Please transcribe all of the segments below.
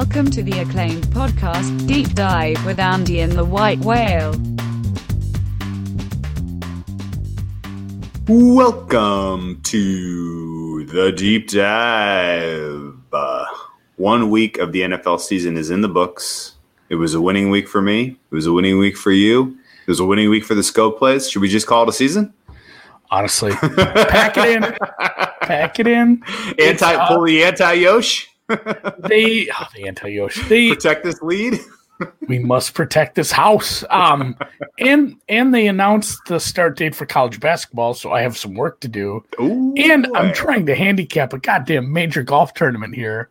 Welcome to the acclaimed podcast, Deep Dive with Andy and the White Whale. Welcome to the deep dive. Uh, one week of the NFL season is in the books. It was a winning week for me. It was a winning week for you. It was a winning week for the scope plays. Should we just call it a season? Honestly, pack it in. Pack it in. Anti uh, pull the anti Yosh. They oh, the anti Yosh. They Protect this lead. we must protect this house. Um, and and they announced the start date for college basketball, so I have some work to do. Ooh, And I'm trying to handicap a goddamn major golf tournament here.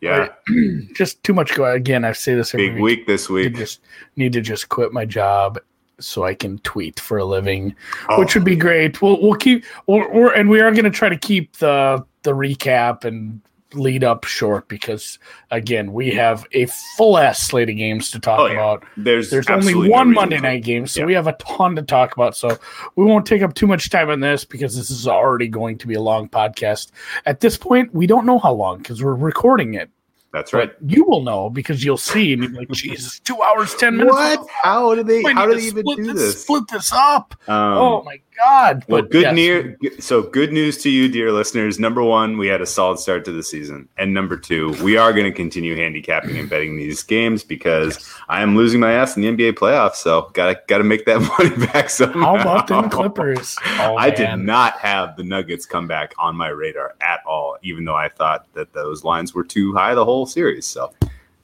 Yeah, Just too much go. Again, I say this every big week this Need to week. just need to just quit my job so I can tweet for a living, Oh. which would be great. We'll we'll keep or or and we are going to try to keep the the recap and lead up short because again we have a full ass slate of games to talk Oh, yeah. about. There's There's only absolutely no one Monday night game, so Yeah. we have a ton to talk about. So we won't take up too much time on this because this is already going to be a long podcast. At this point, we don't know how long because we're recording it. That's right. But you will know because you'll see and you'll be like, Jesus, two hours, ten minutes. What? How do they? How do they even split do this, this? Split this up. Um, oh my god! Well, But good yes, near. So good news to you, dear listeners. Number one, we had a solid start to the season, and number two, we are going to continue handicapping and betting these games because I am losing my ass in the NBA playoffs. So gotta gotta make that money back somehow. How about them Clippers? Oh, I did not have the Nuggets come back on my radar at all, even though I thought that those lines were too high the whole series. So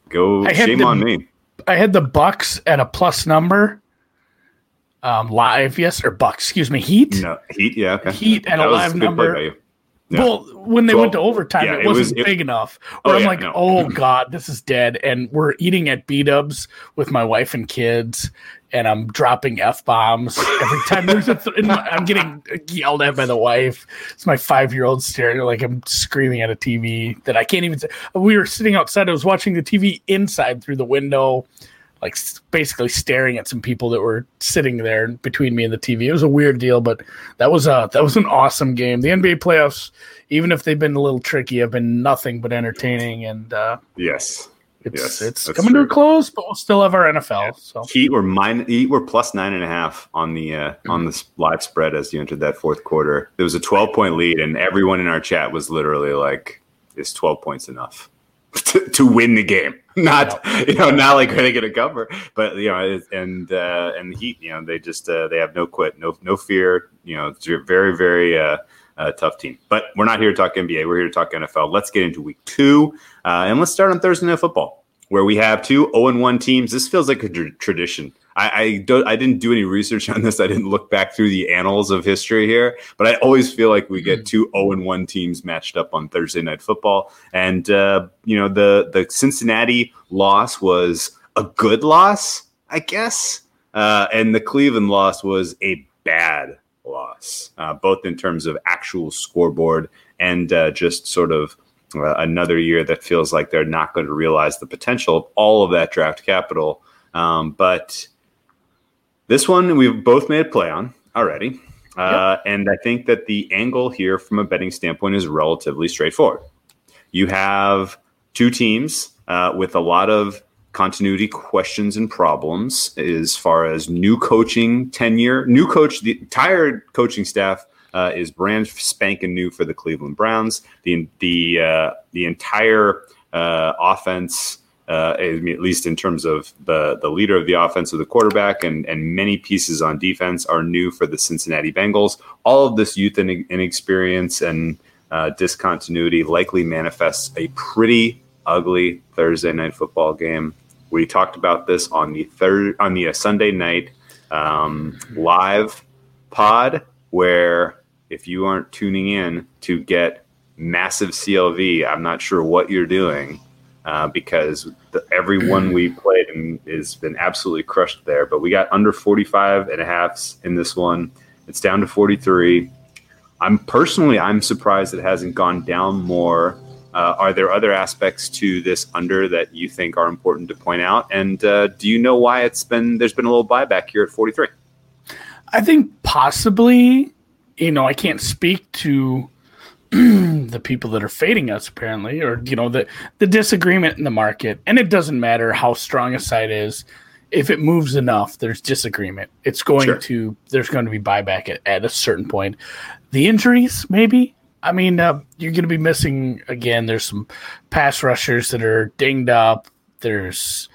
go shame the- on me. I had the Bucks at a plus number. Um, live, yes, or Bucks? Excuse me, Heat. No Heat, yeah, okay. Heat at a That live number. Yeah. Well, when they Well, went to overtime, yeah, it it was- wasn't it- big enough. Oh, I'm yeah, like, no. oh god, this is dead, and we're eating at B Dubs with my wife and kids, and I'm dropping f bombs every time there's a. Th- I'm getting yelled at by the wife. It's my five year old staring like I'm screaming at a TV that I can't even. Say. We were sitting outside. I was watching the TV inside through the window. Like basically staring at some people that were sitting there between me and the TV. It was a weird deal, but that was a that was an awesome game. The NBA playoffs, even if they've been a little tricky, have been nothing but entertaining, and uh, Yes. it's Yes, it's coming to a close. But we'll still have our NFL. So Heat were mine. Heat were plus nine and a half on the uh, on the live spread as you entered that fourth quarter. There was a twelve point lead, and everyone in our chat was literally like, "Is twelve points enough to, to win the game?" Not you know, not like are they going to cover, but you know, and uh, and the Heat, you know, they just uh, they have no quit, no no fear. You know, it's a very very. Uh, uh, tough team, but we're not here to talk NBA. We're here to talk NFL. Let's get into week two, uh, and let's start on Thursday Night Football where we have two 0 1 teams. This feels like a tr- tradition. I, I don't. I didn't do any research on this. I didn't look back through the annals of history here, but I always feel like we get two 0 1 teams matched up on Thursday Night Football. And uh, you know, the the Cincinnati loss was a good loss, I guess, uh, and the Cleveland loss was a bad loss, uh, both in terms of actual scoreboard and uh, just sort of uh, another year that feels like they're not going to realize the potential of all of that draft capital. Um, but this one we've both made a play on already. Uh, And I think that the angle here from a betting standpoint is relatively straightforward. You have two teams uh, with a lot of continuity questions and problems as far as new coaching tenure. New coach, the entire coaching staff uh, is brand spanking new for the Cleveland Browns. The the uh, the entire uh, offense, uh, at least in terms of the the leader of the offense, of the quarterback, and and many pieces on defense are new for the Cincinnati Bengals. All of this youth and inexperience and uh, discontinuity likely manifests a pretty ugly Thursday night football game. We talked about this on the third on the uh, Sunday night um, live pod, where if you aren't tuning in to get massive CLV, I'm not sure what you're doing uh, because the, everyone we played in has been absolutely crushed there. But we got under 45 and a half in this one. It's down to 43. I'm personally, I'm surprised it hasn't gone down more. Uh, are there other aspects to this under that you think are important to point out? And uh, do you know why it's been there's been a little buyback here at 43? I think possibly, you know, I can't speak to the people that are fading us apparently, or you know the the disagreement in the market, and it doesn't matter how strong a side is. If it moves enough, there's disagreement. It's going Sure. to there's going to be buyback at, at a certain point. The injuries, maybe. I mean, uh, you're going to be missing again. There's some pass rushers that are dinged up. There's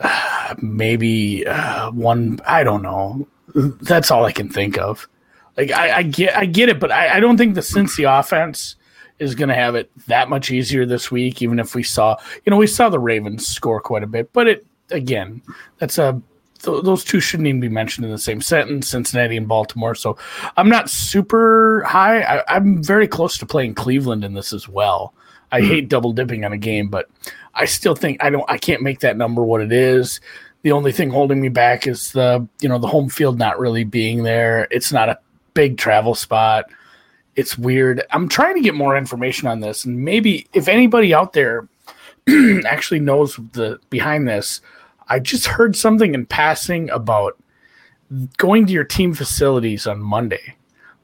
uh, maybe uh, one. I don't know. That's all I can think of. Like I, I get, I get it, but I, I don't think the Cincy offense is going to have it that much easier this week. Even if we saw, you know, we saw the Ravens score quite a bit, but it again, that's a th- those two shouldn't even be mentioned in the same sentence. Cincinnati and Baltimore. So I'm not super high. I, I'm very close to playing Cleveland in this as well. I hmm. hate double dipping on a game, but I still think I don't. I can't make that number what it is. The only thing holding me back is the you know the home field not really being there. It's not a big travel spot. It's weird. I'm trying to get more information on this, and maybe if anybody out there actually knows the behind this, I just heard something in passing about going to your team facilities on Monday,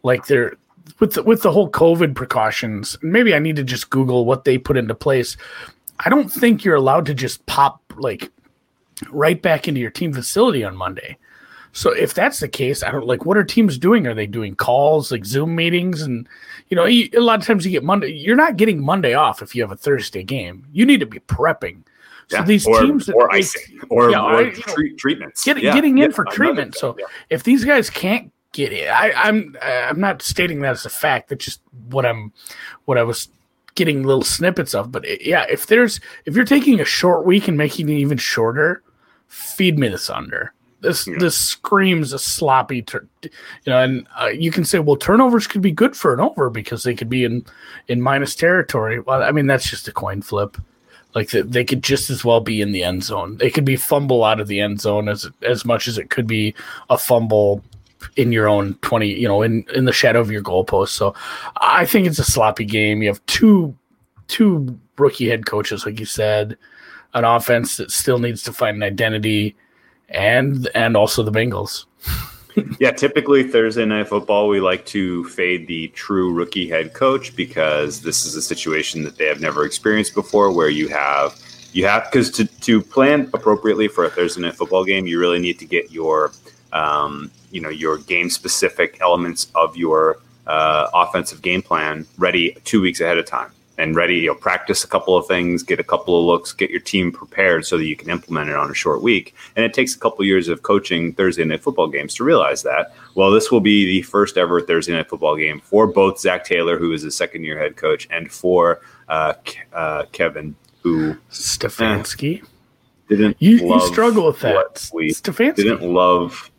like they're with the, with the whole COVID precautions. Maybe I need to just Google what they put into place. I don't think you're allowed to just pop like right back into your team facility on Monday. So if that's the case, I don't like what are teams doing? Are they doing calls like Zoom meetings? And you know, you, a lot of times you get Monday. You're not getting Monday off if you have a Thursday game. You need to be prepping. So Yeah. these or, teams that or icing or, Yeah, or I- you know, treat, treatments. Get, Yeah, getting in for treatment. So if these guys can't get it, I, I'm I'm not stating that as a fact. That's just what I'm what I was getting little snippets of. But it, yeah, if there's if you're taking a short week and making it even shorter, feed me this under. This Yeah. this screams a sloppy, turn, you know. And uh, you can say, well, turnovers could be good for an over because they could be in in minus territory. Well, I mean that's just a coin flip. Like that, they could just as well be in the end zone. They could be fumble out of the end zone as as much as it could be a fumble in your own twenty, you know, in in the shadow of your goalpost. So I think it's a sloppy game. You have two two rookie head coaches, like you said, an offense that still needs to find an identity, and and also the Bengals. Yeah, typically Thursday night football, we like to fade the true rookie head coach because this is a situation that they have never experienced before, where you have you have because to to plan appropriately for a Thursday night football game, you really need to get your um, you know your game specific elements of your uh, offensive game plan ready two weeks ahead of time and ready. You know, practice a couple of things, get a couple of looks, get your team prepared so that you can implement it on a short week. And it takes a couple years of coaching Thursday night football games to realize that. Well, this will be the first ever Thursday night football game for both Zac Taylor, who is a second year head coach, and for uh, uh, Kevin, who Stefanski, didn't you, you struggle with that. we Stefanski, didn't love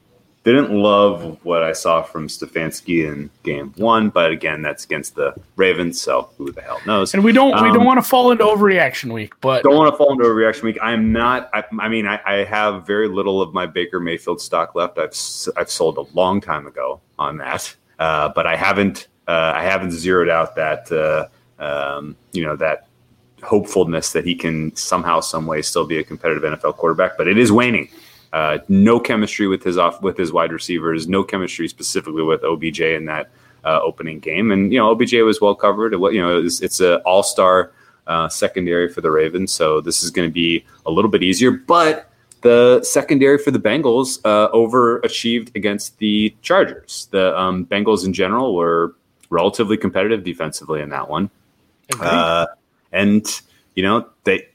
didn't love what I saw from Stefanski in game one, but again, that's against the Ravens, so who the hell knows? and we don't we Um, don't want to fall into overreaction week, but don't want to fall into overreaction week. I am not. I, I mean, I, I have very little of my Baker Mayfield stock left. I've I've sold a long time ago on that, uh, but I haven't uh, I haven't zeroed out that uh, um, you know that hopefulness that he can somehow, some way, still be a competitive NFL quarterback. But it is waning. Uh, no chemistry with his off with his wide receivers. No chemistry specifically with OBJ in that uh, opening game. And you know, OBJ was well covered. It, you know, it's, it's an all star uh, secondary for the Ravens, so this is going to be a little bit easier. But the secondary for the Bengals uh, overachieved against the Chargers. The um, Bengals in general were relatively competitive defensively in that one. Uh, and you know they th-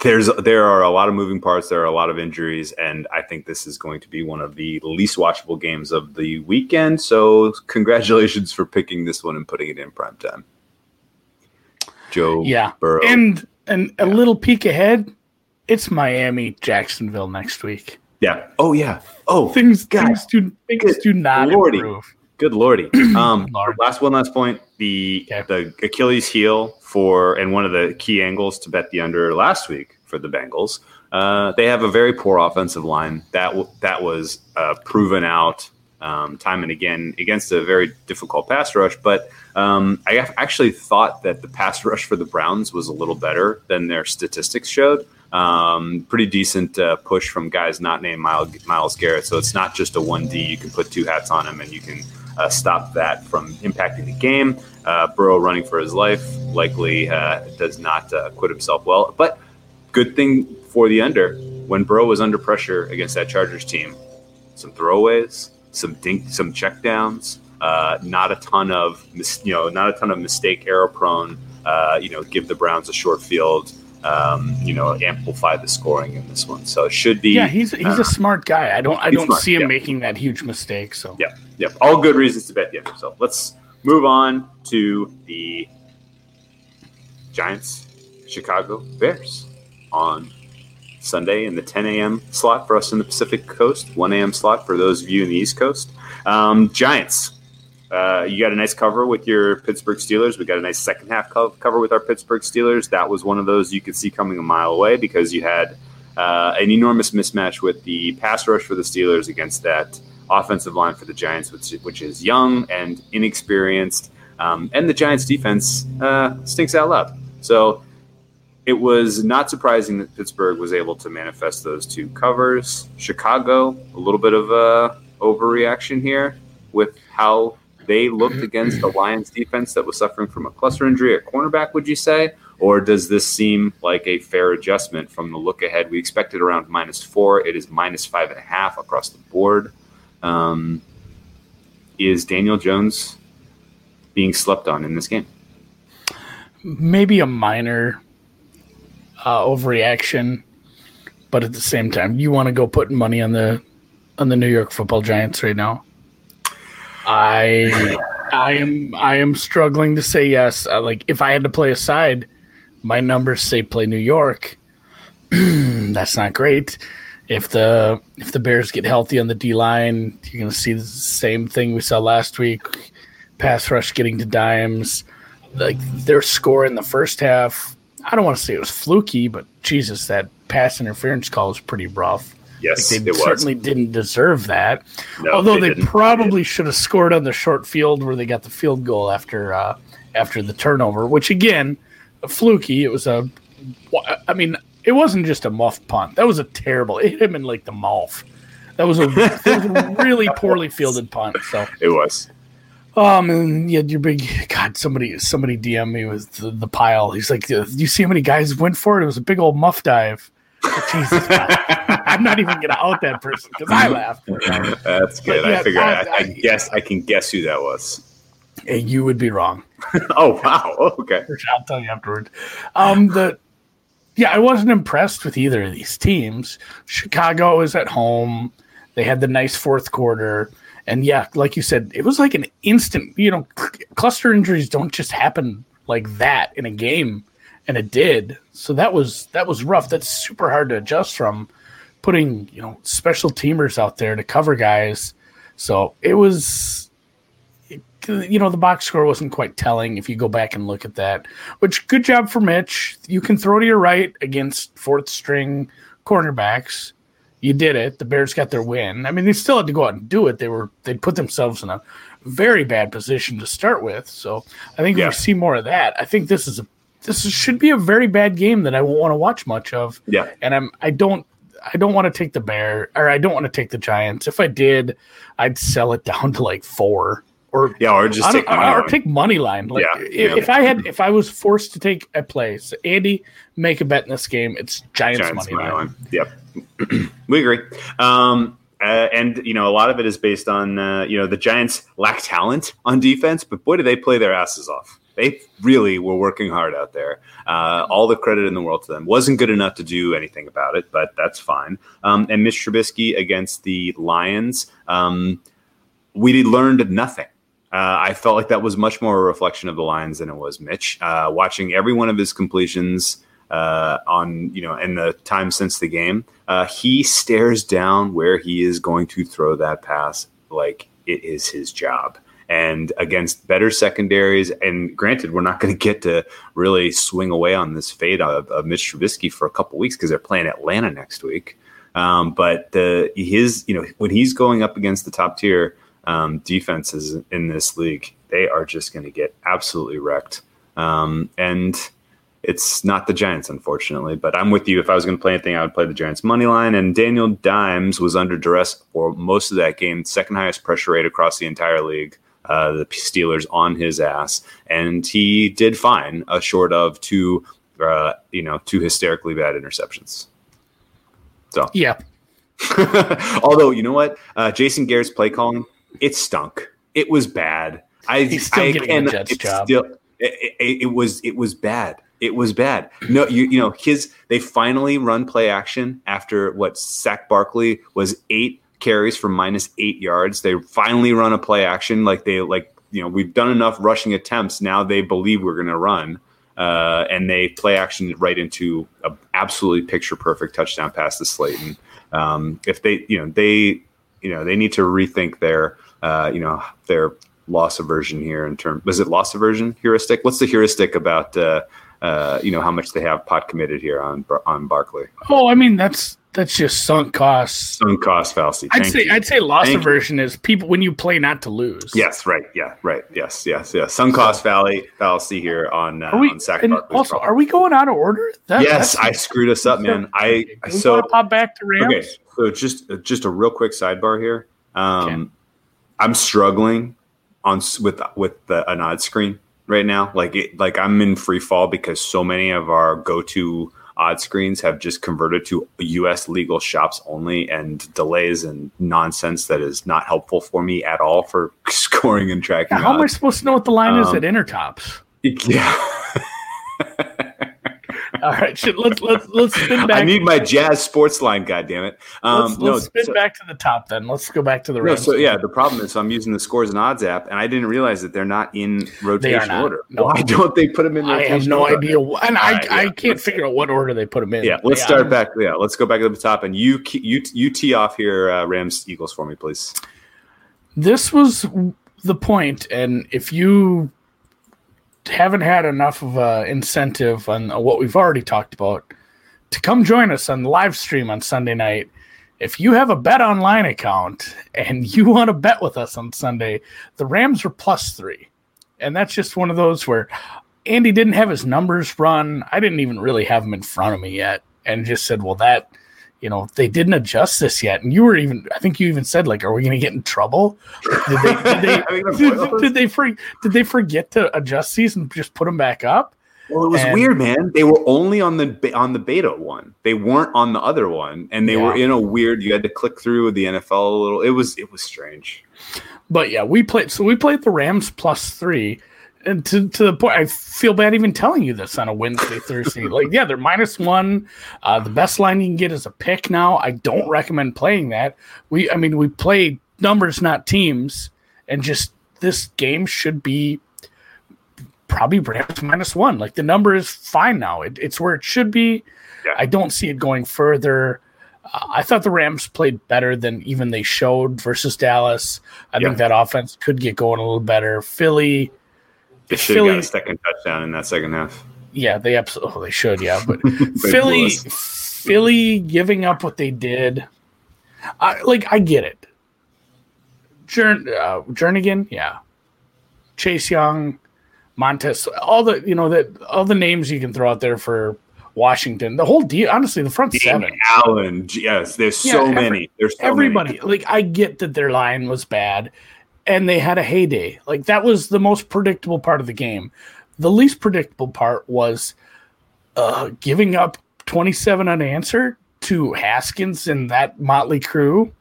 there's there are a lot of moving parts there are a lot of injuries and i think this is going to be one of the least watchable games of the weekend so congratulations for picking this one and putting it in prime time joe yeah, burrow and and a little peek ahead, it's Miami Jacksonville next week. yeah oh yeah oh Things God. things do things Good do not lordy. improve. Good lordy. Um, Lord. last one, last point. The Okay. the Achilles heel for and one of the key angles to bet the under last week for the Bengals. Uh, they have a very poor offensive line. That w- that was uh, proven out um, time and again against a very difficult pass rush. But um, I actually thought that the pass rush for the Browns was a little better than their statistics showed. Um, pretty decent uh, push from guys not named Miles, Myles Garrett. So it's not just a 1D. You can put two hats on him and you can uh, stop that from impacting the game. Uh, Burrow running for his life likely uh, does not uh, acquit himself well. But good thing for the under when Burrow was under pressure against that Chargers team. Some throwaways, some dink, some checkdowns, uh, not a ton of mis- you know, not a ton of mistake error prone. Uh, you know, give the Browns a short field. Um, you know, amplify the scoring in this one. So it should be. Yeah, he's he's uh, a smart guy. I don't I don't smart, see him yeah. making that huge mistake. So Yep, yep. All good reasons to bet the under. So let's move on to the Giants, Chicago Bears on Sunday in the 10 a.m. slot for us in the Pacific Coast, 1 a.m. slot for those of you in the East Coast. Um, Giants, uh, you got a nice cover with your Pittsburgh Steelers. We got a nice second half co- cover with our Pittsburgh Steelers. That was one of those you could see coming a mile away because you had uh, an enormous mismatch with the pass rush for the Steelers against that offensive line for the Giants, which, which is young and inexperienced. Um, and the Giants defense uh, stinks out loud. So it was not surprising that Pittsburgh was able to manifest those two covers. Chicago, a little bit of a overreaction here with how they looked against the Lions defense that was suffering from a cluster injury at cornerback, would you say? Or does this seem like a fair adjustment from the look ahead? We expected around minus four. It is minus five and a half across the board. Um, is Daniel Jones being slept on in this game? maybe a minor uh, overreaction, but at the same time, you want to go putting money on the on the New York Football Giants right now. I I am I am struggling to say yes. Uh, like if I had to play a side, my numbers say play New York. That's not great. If the if the Bears get healthy on the D line, you're going to see the same thing we saw last week. Pass rush getting to dimes. Like their score in the first half, I don't want to say it was fluky, but Jesus, that pass interference call was pretty rough. Yes, Like they certainly didn't deserve that. No, Although they, didn't. probably should have scored on the short field where they got the field goal after uh, after the turnover, which again, fluky. It was a, I mean, it wasn't just a muff punt. That was a terrible. It hit him in like the mouth. That was a, that was a really poorly fielded punt. So, It was. um, and you had your big God. Somebody, somebody DM me with the, the pile. He's like, "Do you see how many guys went for it? It was a big old muff dive." Jesus, God. I'm not even gonna out that person because I laughed. That's good. But yeah, I figure I, I- I, guess I can guess who that was. And you would be wrong. oh wow. Okay. I'll tell you afterward. Um, the yeah, I wasn't impressed with either of these teams. Chicago was at home; they had the nice fourth quarter, and yeah, like you said, it was like an instant. You know, cl- cluster injuries don't just happen like that in a game, and it did. So that was that was rough. That's super hard to adjust from putting you know special teamers out there to cover guys. So it was you know the box score wasn't quite telling if you go back and look at that which good job for mitch. You can throw to your right against fourth string cornerbacks. You did it. The bears got their win. I mean they still had to go out and do it. They were they put themselves in a very bad position to start with. So i think Yeah. we see more of that. I think this is a this is, should be a very bad game that i won't want to watch much of. Yeah. and i'm i don't I don't want to take the bear or I don't want to take the Giants. If I did, I'd sell it down to like four or Yeah, or just take money or line. take money line. Like Yeah, if, if I had if I was forced to take a play, so Andy, make a bet in this game. It's Giants, Giants money, line. Yep, we agree. Um, uh, and you know, a lot of it is based on uh, you know the Giants lack talent on defense, but boy, do they play their asses off. They really were working hard out there. Uh, all the credit in the world to them. Wasn't good enough to do anything about it, but that's fine. Um, and Mitch Trubisky against the Lions, um, we learned nothing. Uh, I felt like that was much more a reflection of the Lions than it was Mitch. Uh, watching every one of his completions uh, on, you know, in the time since the game, uh, he stares down where he is going to throw that pass like it is his job. And against better secondaries, and granted, we're not going to get to really swing away on this fade of, of Mitch Trubisky for a couple weeks because they're playing Atlanta next week. Um, but the his, you know, when he's going up against the top tier um, defenses in this league, they are just going to get absolutely wrecked. Um, and it's not the Giants, unfortunately. But I'm with you. If I was going to play anything, I would play the Giants money line. And Daniel Dimes was under duress for most of that game, second highest pressure rate across the entire league. uh, the Steelers on his ass, and he did fine, uh, short of two, uh, you know, two hysterically bad interceptions. So Yeah. Although you know what, uh, Jason Garrett's play calling it stunk. It was bad. I He's still I getting the Jets job. still- it, it- it was it was bad. It was bad. No, you you know his they finally run play action after what Saquon Barkley was eight carries for minus eight yards. They finally run a play action like they like you know we've done enough rushing attempts. Now they believe we're going to run. Uh, and they play action right into a absolutely picture perfect touchdown pass to Slayton. Um, if they, you know, they, you know, they need to rethink their, uh, you know, their loss aversion here in terms. Was it loss aversion heuristic? What's the heuristic about, uh, uh, you know, how much they have pot committed here on on Barkley? Oh, I mean that's that's just sunk costs. Sunk cost fallacy. I'd Thank say you. I'd say loss Thank you. aversion is people when you play not to lose. Yes, right. Yeah, right. Yes, yes, yes. Sunk cost valley fallacy here on uh, we? on Sack And Barkley's also, problem. are we going out of order? That- yes, I screwed us up, man. I so pop back to Rams. Okay, so just just a real quick sidebar here. Um, Okay. I'm struggling on with with the, an odd screen right now. Like it, like I'm in free fall because so many of our go to odd screens have just converted to U.S. legal shops only, and delays and nonsense that is not helpful for me at all for scoring and tracking. How am I supposed to know what the line is Um, at Intertops? Yeah, All right, let's let's let's spin back. I need my jazz sports line. God damn it! Um, let's let's no, spin so- back to the top then. Let's go back to the No, Rams. so yeah, the problem is I'm using the scores and odds app, and I didn't realize that they're not in rotation not. order. No. Why don't they put them in I have no order? idea, and I, right, I yeah, can't let's- figure out what order they put them in. Yeah, let's Yeah, start I'm- back. Yeah, let's go back to the top, and you you you tee off here, uh, Rams Eagles for me, please. This was the point, and if you haven't had enough of a incentive on uh, what we've already talked about, to come join us on the live stream on Sunday night. If you have a BetOnline account and you want to bet with us on Sunday, the Rams are plus three. And that's just one of those where Andy didn't have his numbers run. I didn't even really have them in front of me yet. And just said, well, that, you know, they didn't adjust this yet. And you were even, I think you even said, like, are we going to get in trouble? Did they, did they, Are we gonna did, did they, for, did they forget to adjust these and just put them back up? Well, it was And- weird, man. They were only on the on the beta one. They weren't on the other one, and they were Yeah. in a weird. You had to click through the NFL a little. It was it was strange. But yeah, we played. So we played the Rams plus three, and to to the point, I feel bad even telling you this on a Wednesday, Thursday. Like, yeah, they're minus one. Uh, the best line you can get is a pick now. I don't recommend playing that. We, I mean, we play numbers, not teams, and just this game should be probably Rams minus one. Like the number is fine now. It, it's where it should be. Yeah. I don't see it going further. Uh, I thought the Rams played better than even they showed versus Dallas. I Yeah. think that offense could get going a little better. Philly, They should have got a second touchdown in that second half. yeah, they absolutely oh, they should, yeah. But Philly. Philly giving up what they did, I like I get it. Jern, uh, Jernigan, yeah, Chase Young, Montez, all the you know that all the names you can throw out there for Washington. The whole deal, honestly, the front Dean seven. Allen, yes, there's Yeah, so every- many. There's so everybody many. like i get that their line was bad and they had a heyday. Like that was the most predictable part of the game. The least predictable part was uh giving up 27 unanswered to haskins and that motley crew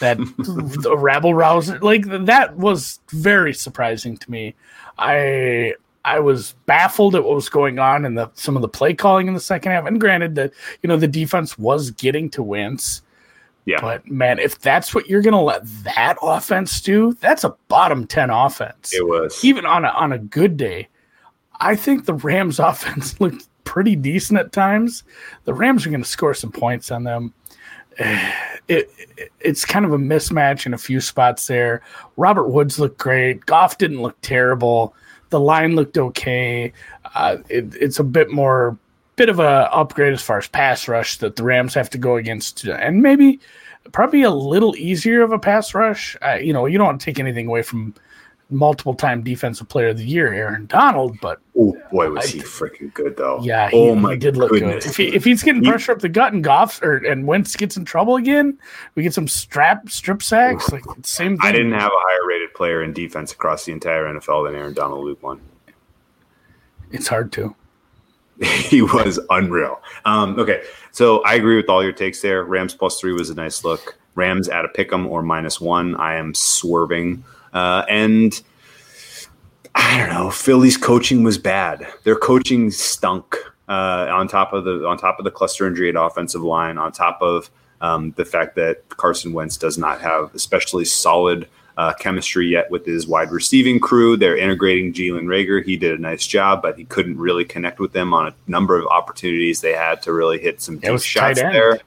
that the rabble rouser like that was very surprising to me. I i was baffled at what was going on and the some of the play calling in the second half. And granted that you know the defense was getting to wins Yeah, but man, if that's what you're gonna let that offense do, that's a bottom ten offense. it was. Even on a on a good day, I think the Rams offense looked pretty decent at times. The Rams are gonna score some points on them. It, it it's kind of a mismatch in a few spots there. Robert Woods looked great. Goff didn't look terrible. The line looked okay. Uh, it, it's a bit more bit of a upgrade as far as pass rush that the Rams have to go against, and maybe probably a little easier of a pass rush. Uh, you know, you don't want to take anything away from multiple time defensive player of the year, Aaron Donald, but oh boy, was I- he freaking good though. yeah, he, oh he my did look goodness. good. If, he, if he's getting He- pressure up the gut and Goff or and Wentz gets in trouble again, we get some strap strip sacks. Like same thing. I didn't have a higher rated player in defense across the entire NFL than Aaron Donald Week One. It's hard to. he was unreal. Um, okay, so I agree with all your takes there. Rams plus three was a nice look. Rams at a pick'em or minus one. I am swerving, uh, and I don't know. Philly's coaching was bad. Their coaching stunk. Uh, on top of the on top of the cluster injury at offensive line, on top of um, the fact that Carson Wentz does not have especially solid uh, chemistry yet with his wide receiving crew. They're integrating Jalen Reagor. He did a nice job, but he couldn't really connect with them on a number of opportunities they had to really hit some deep shots there.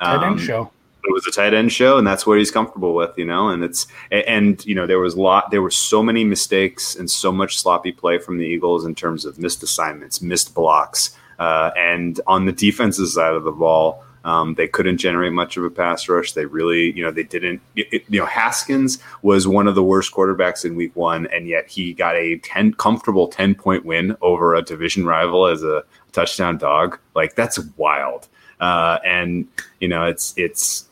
Tight end um, show. It was a tight end show, and that's what he's comfortable with, you know. And it's and you know there was a lot, there were so many mistakes and so much sloppy play from the Eagles in terms of missed assignments, missed blocks, uh, and on the defensive side of the ball, um, they couldn't generate much of a pass rush. They really, you know, they didn't. It, you know, Haskins was one of the worst quarterbacks in Week One, and yet he got a ten comfortable ten point win over a division rival as a touchdown dog. Like that's wild. Uh, and you know, it's it's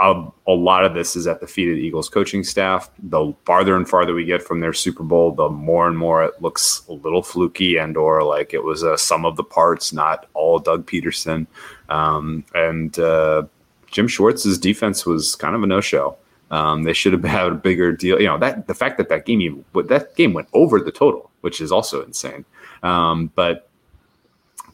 a, a, lot of this is at the feet of the Eagles coaching staff. The farther and farther we get from their Super Bowl, the more and more it looks a little fluky and or like it was a sum of the parts, not all Doug Pederson. Um, and uh, Jim Schwartz's defense was kind of a no show. Um, they should have had a bigger deal. You know that the fact that that game that game went over the total, which is also insane. Um, but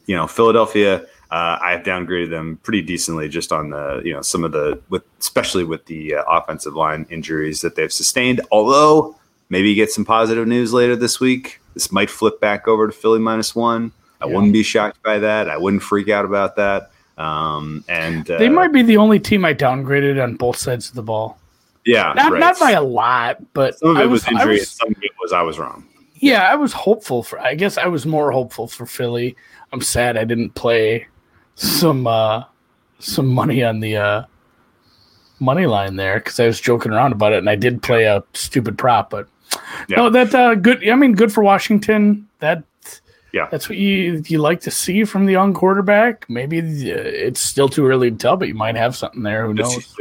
you know, Philadelphia uh, I've downgraded them pretty decently just on the you know some of the with especially with the uh, offensive line injuries that they've sustained. Although maybe get some positive news later this week. This might flip back over to Philly minus one. I yeah. wouldn't be shocked by that. I wouldn't freak out about that. Um, and uh, they might be the only team I downgraded on both sides of the ball. Yeah, not right. not by a lot, but some of it was, was injury. Was, some of it was I was wrong. Yeah, I was hopeful for. I guess I was more hopeful for Philly. I'm sad I didn't play some uh, some money on the uh, money line there because I was joking around about it, and I did play a stupid prop, but yeah. no, that uh, good. I mean, good for Washington. That yeah, that's what you you like to see from the young quarterback. Maybe uh, it's still too early to tell, but you might have something there. Who knows?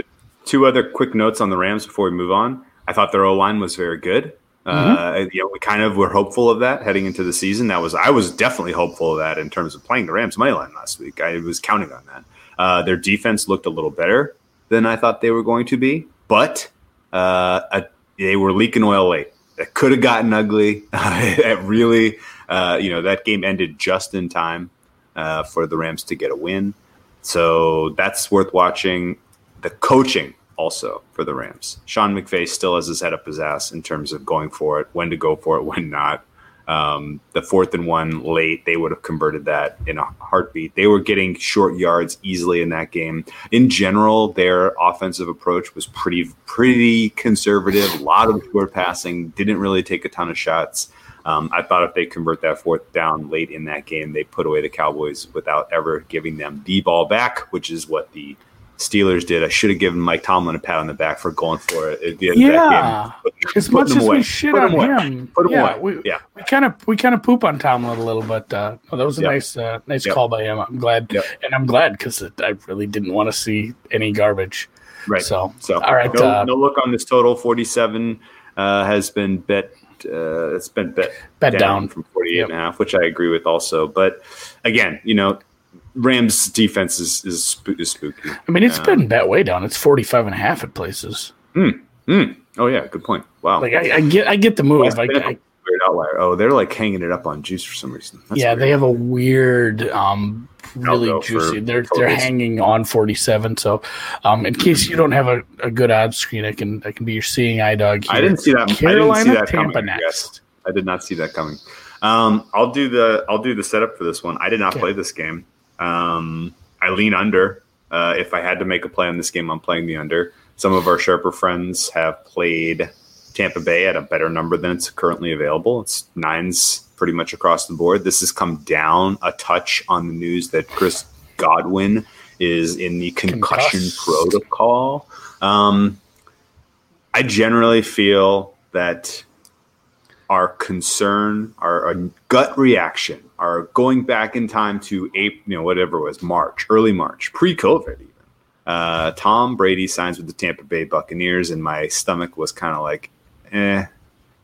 Two other quick notes on the Rams before we move on. I thought their O line was very good. Mm-hmm. Uh, you know, we kind of were hopeful of that heading into the season. That was I was definitely hopeful of that in terms of playing the Rams money line last week. I was counting on that. Uh, their defense looked a little better than I thought they were going to be, but uh, a, they were leaking oil late. It could have gotten ugly. it really, uh, you know, that game ended just in time uh, for the Rams to get a win. So that's worth watching. The coaching also for the Rams. Sean McVay still has his head up his ass in terms of going for it, when to go for it, when not. Um, the fourth and one late, they would have converted that in a heartbeat. They were getting short yards easily in that game. In general, their offensive approach was pretty pretty conservative. A lot of short passing, didn't really take a ton of shots. Um, I thought if they convert that fourth down late in that game, they put away the Cowboys without ever giving them the ball back, which is what the Steelers did. I should have given Mike Tomlin a pat on the back for going for it. yeah, as much as away. we shit put on him, put him yeah, away. We, yeah, we kind of we kind of poop on Tomlin a little, but uh, oh, that was a yep. nice uh, nice yep. call by him. I'm glad, yep. and I'm glad because I really didn't want to see any garbage. Right. So, so all right. No, uh, no look on this total. Forty seven uh, has been bet. Uh, it's been bet, bet down, down from 48 and a half, which I agree with also. But again, you know, Rams defense is is, is spooky. I mean, it's um, been that way down. It's 45 and a half at places. Mm, mm. Oh yeah, good point. Wow. Like I, I get I get the move. Well, I, I, weird outlier. Oh, they're like hanging it up on juice for some reason. That's yeah, weird. they have a weird, um, really juicy. They're they're hanging on 47. So, um, in case you don't have a, a good odds screen, I can I can be your seeing eye dog. Here. I didn't see that. Carolina, I didn't see that Tampa coming, next. I did not see that coming. Um, I'll do the I'll do the setup for this one. I did not okay. play this game. Um, I lean under. Uh, if I had to make a play on this game, I'm playing the under. Some of our sharper friends have played Tampa Bay at a better number than it's currently available. It's nines pretty much across the board. This has come down a touch on the news that Chris Godwin is in the concussion protocol. Um, I generally feel that our concern, our, our, gut reaction, our going back in time to April, you know, whatever it was, March, early March, pre-COVID even. Uh, Tom Brady signs with the Tampa Bay Buccaneers, and my stomach was kind of like, eh,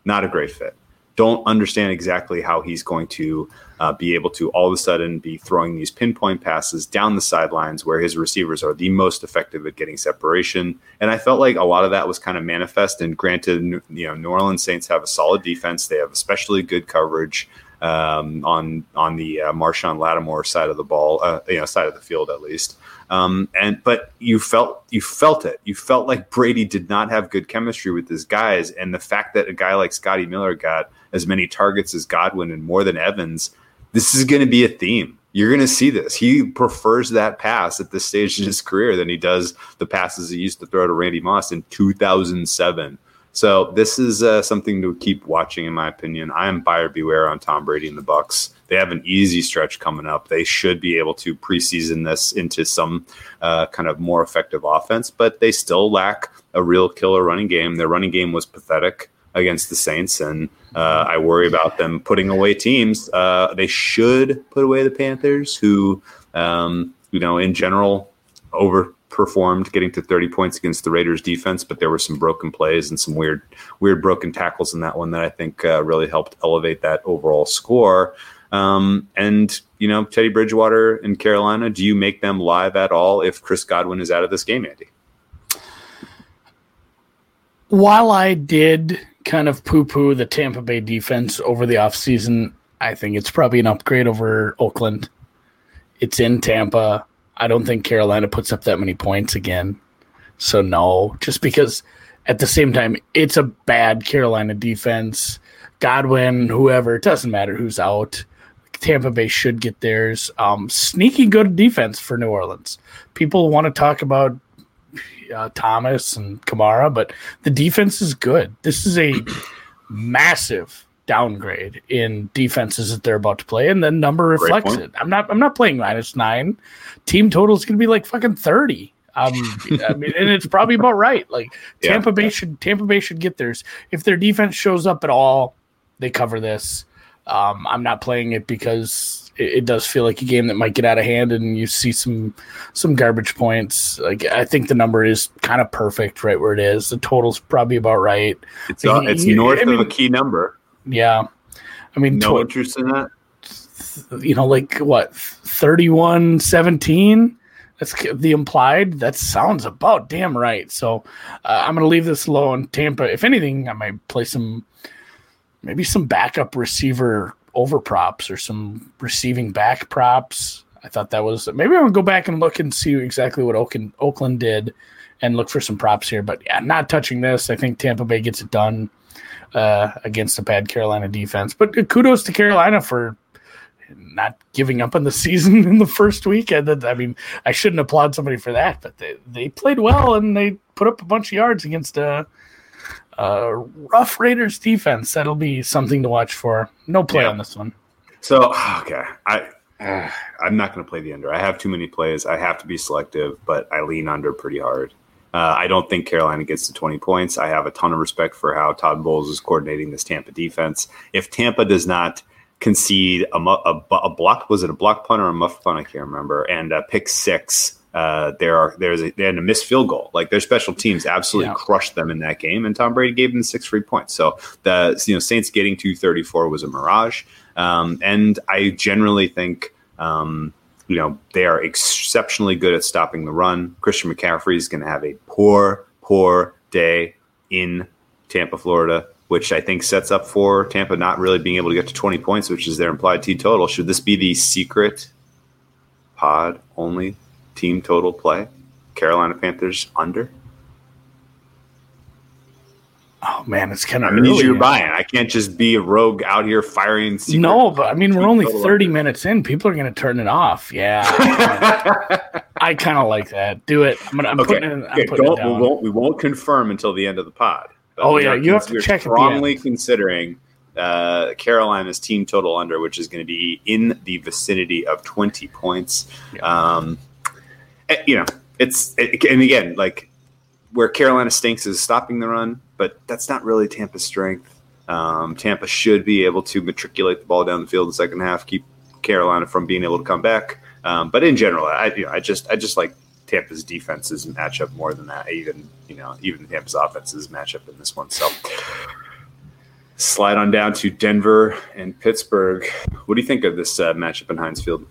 not a great fit. Don't understand exactly how he's going to uh, be able to all of a sudden be throwing these pinpoint passes down the sidelines where his receivers are the most effective at getting separation. And I felt like a lot of that was kind of manifest. And granted, you know, New Orleans Saints have a solid defense. They have especially good coverage um, on on the uh, Marshon Lattimore side of the ball, uh, you know, side of the field at least. Um, and but you felt you felt it. You felt like Brady did not have good chemistry with his guys, and the fact that a guy like Scotty Miller got as many targets as Godwin and more than Evans this is going to be a theme. You're going to see this. He prefers that pass at this stage in his career than he does the passes he used to throw to Randy Moss in 2007. So this is uh, something to keep watching, in my opinion. I am buyer beware on Tom Brady and the Bucs. They have an easy stretch coming up. They should be able to preseason this into some uh, kind of more effective offense, but they still lack a real killer running game. Their running game was pathetic against the Saints, and uh, I worry about them putting away teams. Uh, they should put away the Panthers, who, um, you know, in general, overperformed, getting to 30 points against the Raiders' defense. But there were some broken plays and some weird, weird broken tackles in that one that I think uh, really helped elevate that overall score. Um, and you know, Teddy Bridgewater in Carolina, do you make them live at all if Chris Godwin is out of this game, Andy? While I did kind of poo poo the Tampa Bay defense over the offseason. I think it's probably an upgrade over Oakland. It's in Tampa. I don't think Carolina puts up that many points again. So, no, just because at the same time, it's a bad Carolina defense. Godwin, whoever, it doesn't matter who's out. Tampa Bay should get theirs. Um, sneaky good defense for New Orleans. People want to talk about uh, Thomas and Kamara, but the defense is good. This is a massive downgrade in defenses that they're about to play, and the number reflects it. I'm not I'm not playing minus nine. Team total is going to be like fucking thirty. Um, I mean, and it's probably about right. Like yeah. Tampa Bay should Tampa Bay should get theirs. If their defense shows up at all, they cover this. Um, I'm not playing it because it, it, does feel like a game that might get out of hand, and you see some some garbage points. Like I think the number is kind of perfect right where it is. The total's probably about right. It's uh, it's north I mean, of a key number. Yeah, I mean, no tw- interest in that. You know, like what 31 17? That's the implied. That sounds about damn right. So uh, I'm going to leave this alone. Tampa, if anything, I might play some, maybe some backup receiver over props or some receiving back props. I thought that was maybe gonna go back and look and see exactly what Oakland, Oakland did and look for some props here. But yeah, not touching this. I think Tampa Bay gets it done uh, against a bad Carolina defense. But kudos to Carolina for not giving up on the season in the first week. And I mean, I shouldn't applaud somebody for that, but they, they played well and they put up a bunch of yards against a uh, rough Raiders defense. That'll be something to watch for. No play yeah. on this one. So okay, I uh, I'm not going to play the under. I have too many plays. I have to be selective, but I lean under pretty hard. Uh, I don't think Carolina gets to 20 points. I have a ton of respect for how Todd Bowles is coordinating this Tampa defense. If Tampa does not concede a, a, a block, was it a block punt or a muff punt? I can't remember, and a pick six uh, there are there's a, they had a missed field goal. Like their special teams absolutely yeah. crushed them in that game, and Tom Brady gave them six free points. So the you know Saints getting to 34 was a mirage, um, and I generally think. Um, you know they are exceptionally good at stopping the run. Christian McCaffrey is going to have a poor, poor day in Tampa, Florida, which I think sets up for Tampa not really being able to get to 20 points, which is their implied T total. Should this be the secret pod only team total play? Carolina Panthers under. Oh man, it's kind of. I mean, you're buying. I can't just be a rogue out here firing. No, but I mean, we're only 30 under. minutes in. People are going to turn it off. Yeah, I kind of like that. Do it. I'm, gonna, I'm okay. putting it. I'm okay. putting Don't, it down. We won't, we won't confirm until the end of the pod. oh yeah, you have to check. Strongly considering uh, Carolina's team total under, which is going to be in the vicinity of 20 points. Yeah. Um, you know, it's and again, like where Carolina stinks is stopping the run, but that's not really Tampa's strength. Um, Tampa should be able to matriculate the ball down the field in the second half, keep Carolina from being able to come back. Um, but in general, I you know, I just I just like Tampa's defenses matchup more than that. Even you know even Tampa's offenses matchup in this one. So slide on down to Denver and Pittsburgh. What do you think of this uh, matchup in Heinz Field?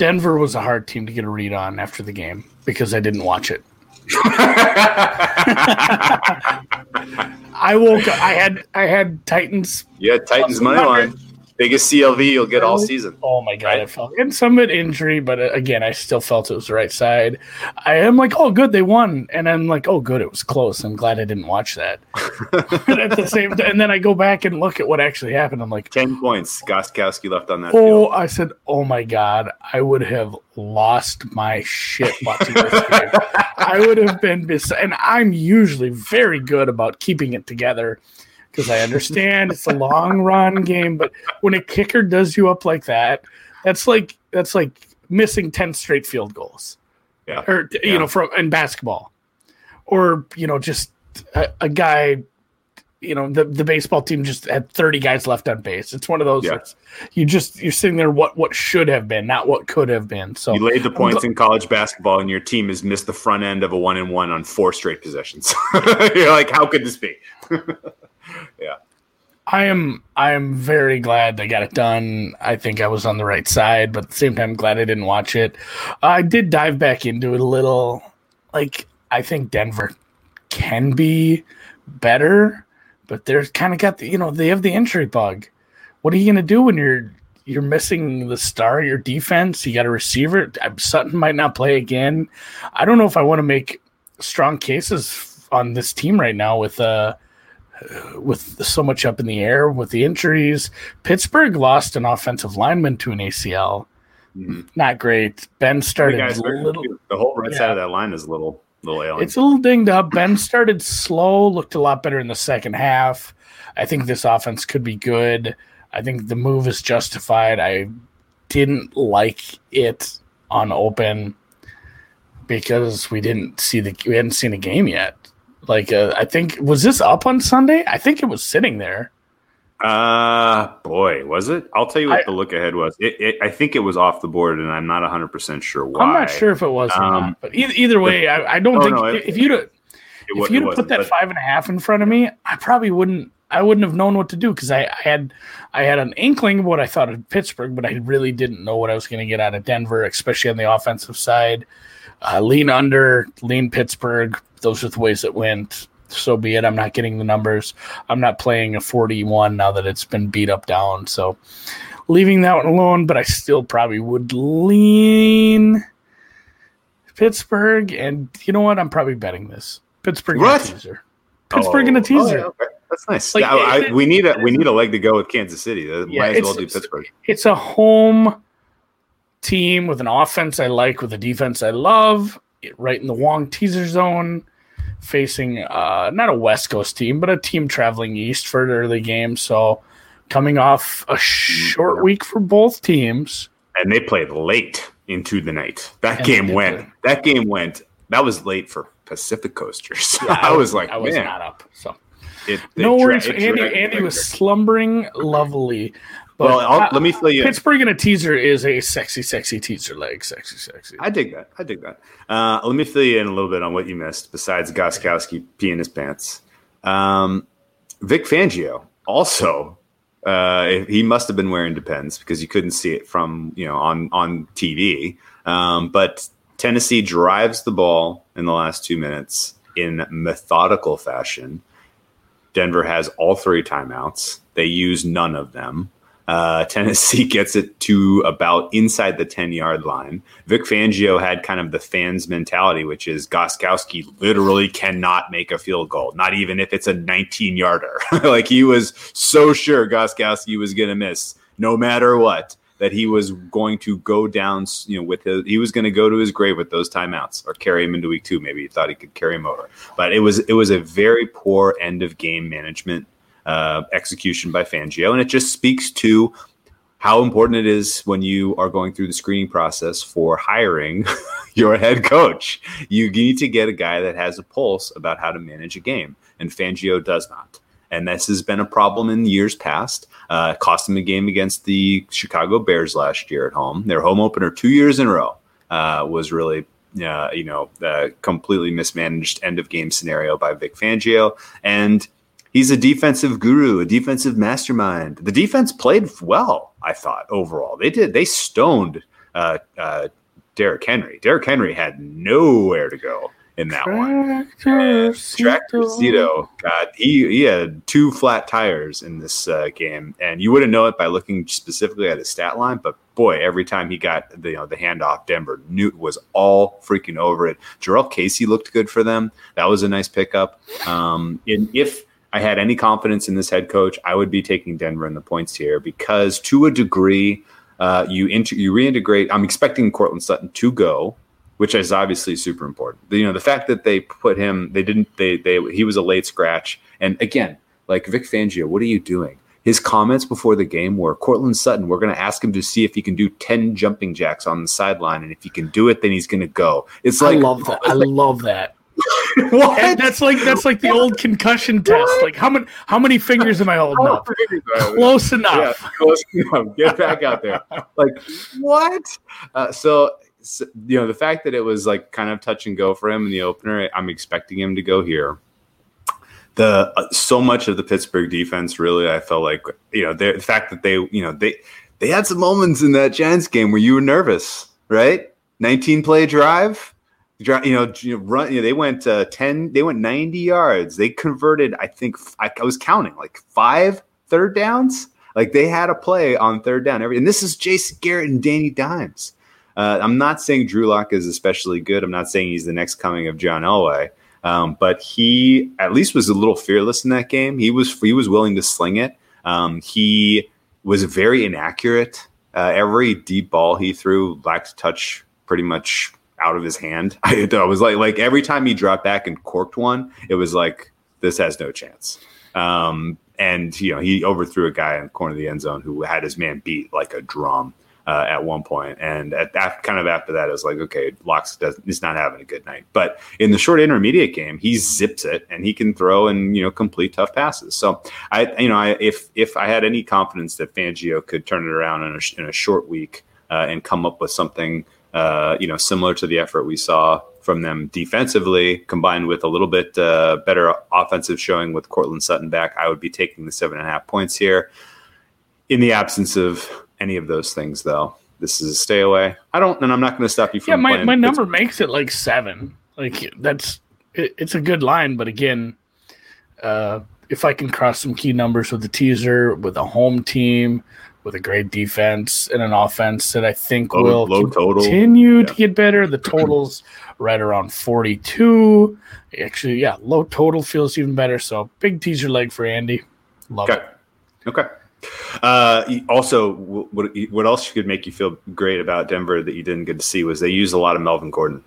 Denver was a hard team to get a read on after the game because I didn't watch it. I woke up. I had I had Titans. Yeah, Titans money line biggest CLV you'll get all season. Oh my god, right? I felt and some of it injury, but uh, again, I still felt it was the right side. I am like, oh, good, they won, and I'm like, oh, good, it was close. I'm glad I didn't watch that. at the same time, and then I go back and look at what actually happened. I'm like, ten points. Gostkowski left on that. Oh, field. I said, oh my god, I would have lost my shit watching this game. I would have been, bis- and I'm usually very good about keeping it together because I understand it's a long run game, but when a kicker does you up like that, that's like that's like missing ten straight field goals. Yeah. Or you yeah. know, from in basketball. Or, you know, just a, a, guy you know, the, the baseball team just had 30 guys left on base. It's one of those yeah. you just you're sitting there what what should have been, not what could have been. So you laid the points in college basketball and your team has missed the front end of a one and one on four straight possessions. you're like, how could this be? yeah. I am I am very glad they got it done. I think I was on the right side, but at the same time, I'm glad I didn't watch it. I did dive back into it a little. Like I think Denver can be better, but they're kind of got the you know they have the injury bug. What are you gonna do when you're you're missing the star your defense? You got a receiver. Sutton might not play again. I don't know if I want to make strong cases on this team right now with uh with so much up in the air with the injuries. Pittsburgh lost an offensive lineman to an ACL. Mm-hmm. Not great. Ben started little, the whole right yeah. side of that line is a little little alien. It's a little dinged up. Ben started slow, looked a lot better in the second half. I think this offense could be good. I think the move is justified. I didn't like it on open because we didn't see the we hadn't seen a game yet. Like, uh, I think was this up on Sunday? I think it was sitting there. Uh boy, was it? I'll tell you what I, the look ahead was. It, it, I think it was off the board, and I'm not 100 percent sure why. I'm not sure if it was um, not, but either, either way, I, I don't no, think no, it, if you'd have, if you'd put that five and a half in front of me, I probably wouldn't. I wouldn't have known what to do because I, I, had I had an inkling of what I thought of Pittsburgh, but I really didn't know what I was going to get out of Denver, especially on the offensive side. Uh, lean under, lean Pittsburgh. Those are the ways it went so be it. I'm not getting the numbers. I'm not playing a 41 now that it's been beat up down. So leaving that one alone, but I still probably would lean Pittsburgh. And you know what? I'm probably betting this. Pittsburgh what? in a teaser. Pittsburgh oh, in a oh, oh, teaser. Oh, okay. That's nice. Like, yeah, I, we need a we need a leg to go with Kansas City. Yeah, Might as well do Pittsburgh. It's a home team with an offense I like, with a defense I love. Right in the Wong teaser zone facing uh, not a West Coast team, but a team traveling east for an early game. So coming off a short week for both teams. And they played late into the night. That and game went. Play. That game went. That was late for Pacific Coasters. Yeah, I, was like, I was man. not up. So it, no worries. Andy, Andy was slumbering lovely. But well, I'll, let me fill you. Pittsburgh in a teaser is a sexy, sexy teaser leg. Sexy, sexy. I dig that. I dig that. Uh, let me fill you in a little bit on what you missed besides Gostkowski peeing his pants. Um, Vic Fangio also. Uh, he must have been wearing Depends because you couldn't see it from you know on on TV. Um, but Tennessee drives the ball in the last two minutes in methodical fashion. Denver has all three timeouts. They use none of them. Uh, Tennessee gets it to about inside the 10 yard line. Vic Fangio had kind of the fans mentality, which is Gostkowski literally cannot make a field goal, not even if it's a 19 yarder. like he was so sure Gostkowski was going to miss no matter what, that he was going to go down, you know, with his, he was going to go to his grave with those timeouts or carry him into week two. Maybe he thought he could carry him over, but it was, it was a very poor end of game management uh, execution by Fangio, and it just speaks to how important it is when you are going through the screening process for hiring your head coach. You need to get a guy that has a pulse about how to manage a game, and Fangio does not. And this has been a problem in years past. Uh, cost him a game against the Chicago Bears last year at home. Their home opener two years in a row uh, was really uh, you know, completely mismanaged end of game scenario by Vic Fangio. And he's a defensive guru, a defensive mastermind. The defense played well, I thought, overall. They did. They stoned uh, uh, Derrick Henry. Derrick Henry had nowhere to go in that one. Tractor Zito, God, he, he had two flat tires in this uh, game, and you wouldn't know it by looking specifically at his stat line. But boy, every time he got the you know the handoff, Denver Newt was all freaking over it. Jurrell Casey looked good for them. That was a nice pickup. Um, and if I had any confidence in this head coach, I would be taking Denver in the points here because to a degree. Uh, you inter- you reintegrate. I'm expecting Courtland Sutton to go which is obviously super important. You know, the fact that they put him, they didn't, they, they, he was a late scratch. And again, like Vic Fangio, what are you doing? His comments before the game were Courtland Sutton, we're going to ask him to see if he can do 10 jumping jacks on the sideline. And if he can do it, then he's going to go. It's like, I love that. I love that. what? That's like that's like the old concussion test. What? Like how many how many fingers am I holding up? Close enough. Yeah, close enough. Get back out there. Like what? Uh, so you know the fact that it was like kind of touch and go for him in the opener i'm expecting him to go here the uh, so much of the pittsburgh defense really i felt like you know the fact that they you know they they had some moments in that giants game where you were nervous right 19 play drive you know, run. You know, they went uh, ten. They went ninety yards. They converted. I think I, I was counting like five third downs. Like they had a play on third down every. And this is Jason Garrett and Danny Dimes. Uh, I'm not saying Drew Lock is especially good. I'm not saying he's the next coming of John Elway, um, but he at least was a little fearless in that game. He was he was willing to sling it. Um, he was very inaccurate. Uh, every deep ball he threw lacked touch pretty much out of his hand. I, I, was like like every time he dropped back and corked one, it was like this has no chance. Um, and you know he overthrew a guy in the corner of the end zone who had his man beat like a drum uh, at one point. and at that kind of after that, it was like, okay, Locks does he's not having a good night. But in the short intermediate game, he zips it and he can throw and you know complete tough passes. So I, you know, I, if if I had any confidence that Fangio could turn it around in a, in a short week uh, and come up with something, uh, you know, similar to the effort we saw from them defensively, combined with a little bit uh, better offensive showing with Courtland Sutton back, I would be taking the seven and a half points here. In the absence of any of those things, though. This is a stay away. I don't, and I'm not going to stop you from. Yeah, my, my number makes it like seven. Like that's it, it's a good line, but again, uh, if I can cross some key numbers with the teaser, with a home team, with a great defense and an offense that I think low, will low continue to get better. The totals right around 42. Actually, yeah, low total feels even better. So big teaser leg for Andy. Love okay. it. Okay. Uh, also, what what else could make you feel great about Denver that you didn't get to see was they used a lot of Melvin Gordon.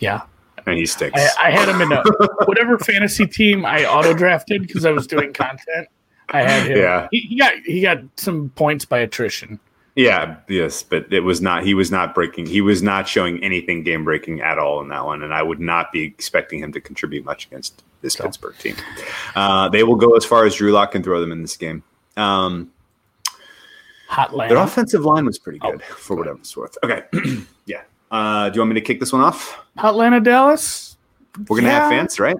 Yeah, and he sticks. I, I had him in a whatever fantasy team I auto drafted because I was doing content. I had him. Yeah, he, he, got he got some points by attrition. Yeah, yes, but it was not. He was not breaking. He was not showing anything game breaking at all in that one, and I would not be expecting him to contribute much against this so. Pittsburgh team. Uh, they will go as far as Drew Lock can throw them in this game. Um, Hotland. Their offensive line was pretty good oh, for whatever it's worth. Okay, yeah. Uh, do you want me to kick this one off? Atlanta, Dallas. We're gonna yeah. have fans, right?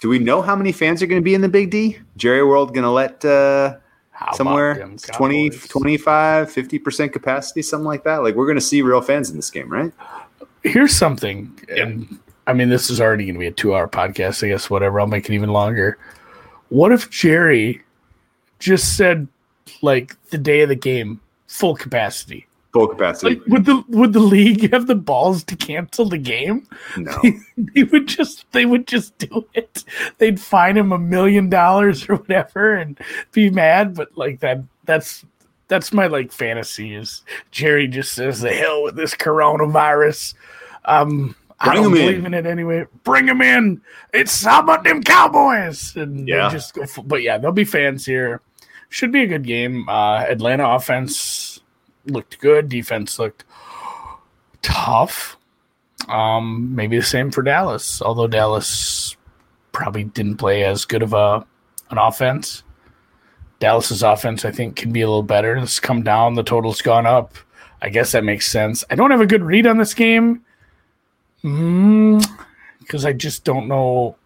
Do we know how many fans are going to be in the Big D? Jerry World going to let uh, somewhere 20, 25, 50% capacity, something like that? Like, we're going to see real fans in this game, right? Here's something. Yeah. And I mean, this is already going to be a two hour podcast, I guess, whatever. I'll make it even longer. What if Jerry just said like the day of the game, full capacity. Full capacity. Like, would the would the league have the balls to cancel the game? No. they would just they would just do it. They'd fine him a million dollars or whatever and be mad, but like that that's that's my like fantasy is Jerry just says the hell with this coronavirus. Um Bring I don't believe in. in. it anyway. Bring him in. It's how about them Cowboys? And yeah. just go. But yeah, there'll be fans here. Should be a good game. Uh, Atlanta offense looked good. Defense looked tough. Um, maybe the same for Dallas, although Dallas probably didn't play as good of a an offense. Dallas's offense, I think, can be a little better. It's come down. The total's gone up. I guess that makes sense. I don't have a good read on this game Because I just don't know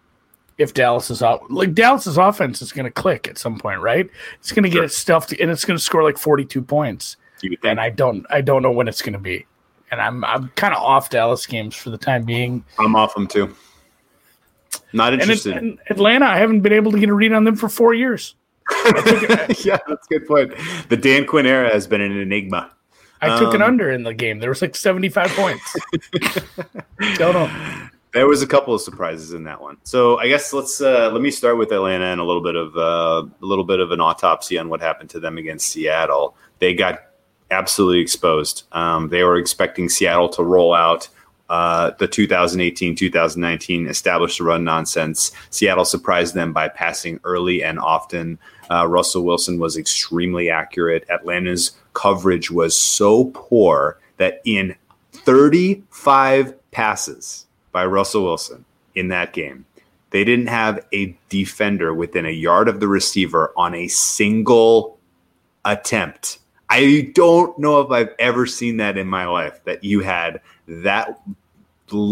if Dallas is out. Like Dallas's offense is going to click at some point, right? It's going to get Sure. its stuff, to, and it's going to score like forty-two points. You would think. And I don't, I don't know when it's going to be. And I'm, I'm kind of off Dallas games for the time being. I'm off them too. Not And, it, interested. and Atlanta, I haven't been able to get a read on them for four years. yeah, that's a good point. The Dan Quinn era has been an enigma. I took an Um, under in the game. There was like seventy-five points. don't know. There was a couple of surprises in that one. So I guess let's uh, let me start with Atlanta and a little bit of uh, a little bit of an autopsy on what happened to them against Seattle. They got absolutely exposed. Um, they were expecting Seattle to roll out uh, the 2018-2019 established the run nonsense. Seattle surprised them by passing early and often. Uh, Russell Wilson was extremely accurate. Atlanta's coverage was so poor that in 35 passes by Russell Wilson in that game, they didn't have a defender within a yard of the receiver on a single attempt. I don't know if I've ever seen that in my life that you had that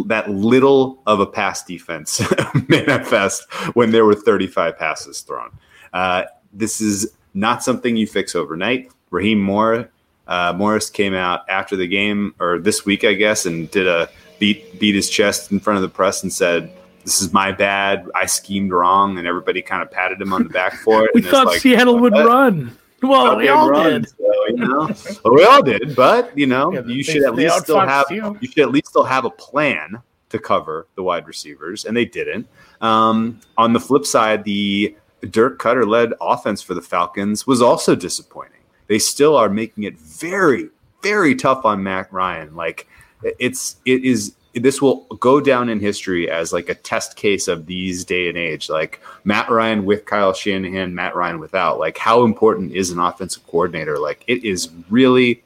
that little of a pass defense manifest when there were 35 passes thrown. Uh, this is not something you fix overnight. Raheem Moore, uh, Morris came out after the game or this week, I guess, and did a beat beat his chest in front of the press and said, "This is my bad. I schemed wrong," and everybody kind of patted him on the back for it. We And thought like, Seattle would what? run. Well, we all run, did. so, you know, Well, we all did, but you know, Yeah, they- you should at least still have you. you should at least still have a plan to cover the wide receivers, and they didn't. Um, on the flip side, the Dirk Koetter led offense for the Falcons was also disappointing. They still are making it very, very tough on Matt Ryan. Like it's it is this will go down in history as like a test case of these day and age. Like Matt Ryan with Kyle Shanahan, Matt Ryan without. Like how important is an offensive coordinator? Like it is really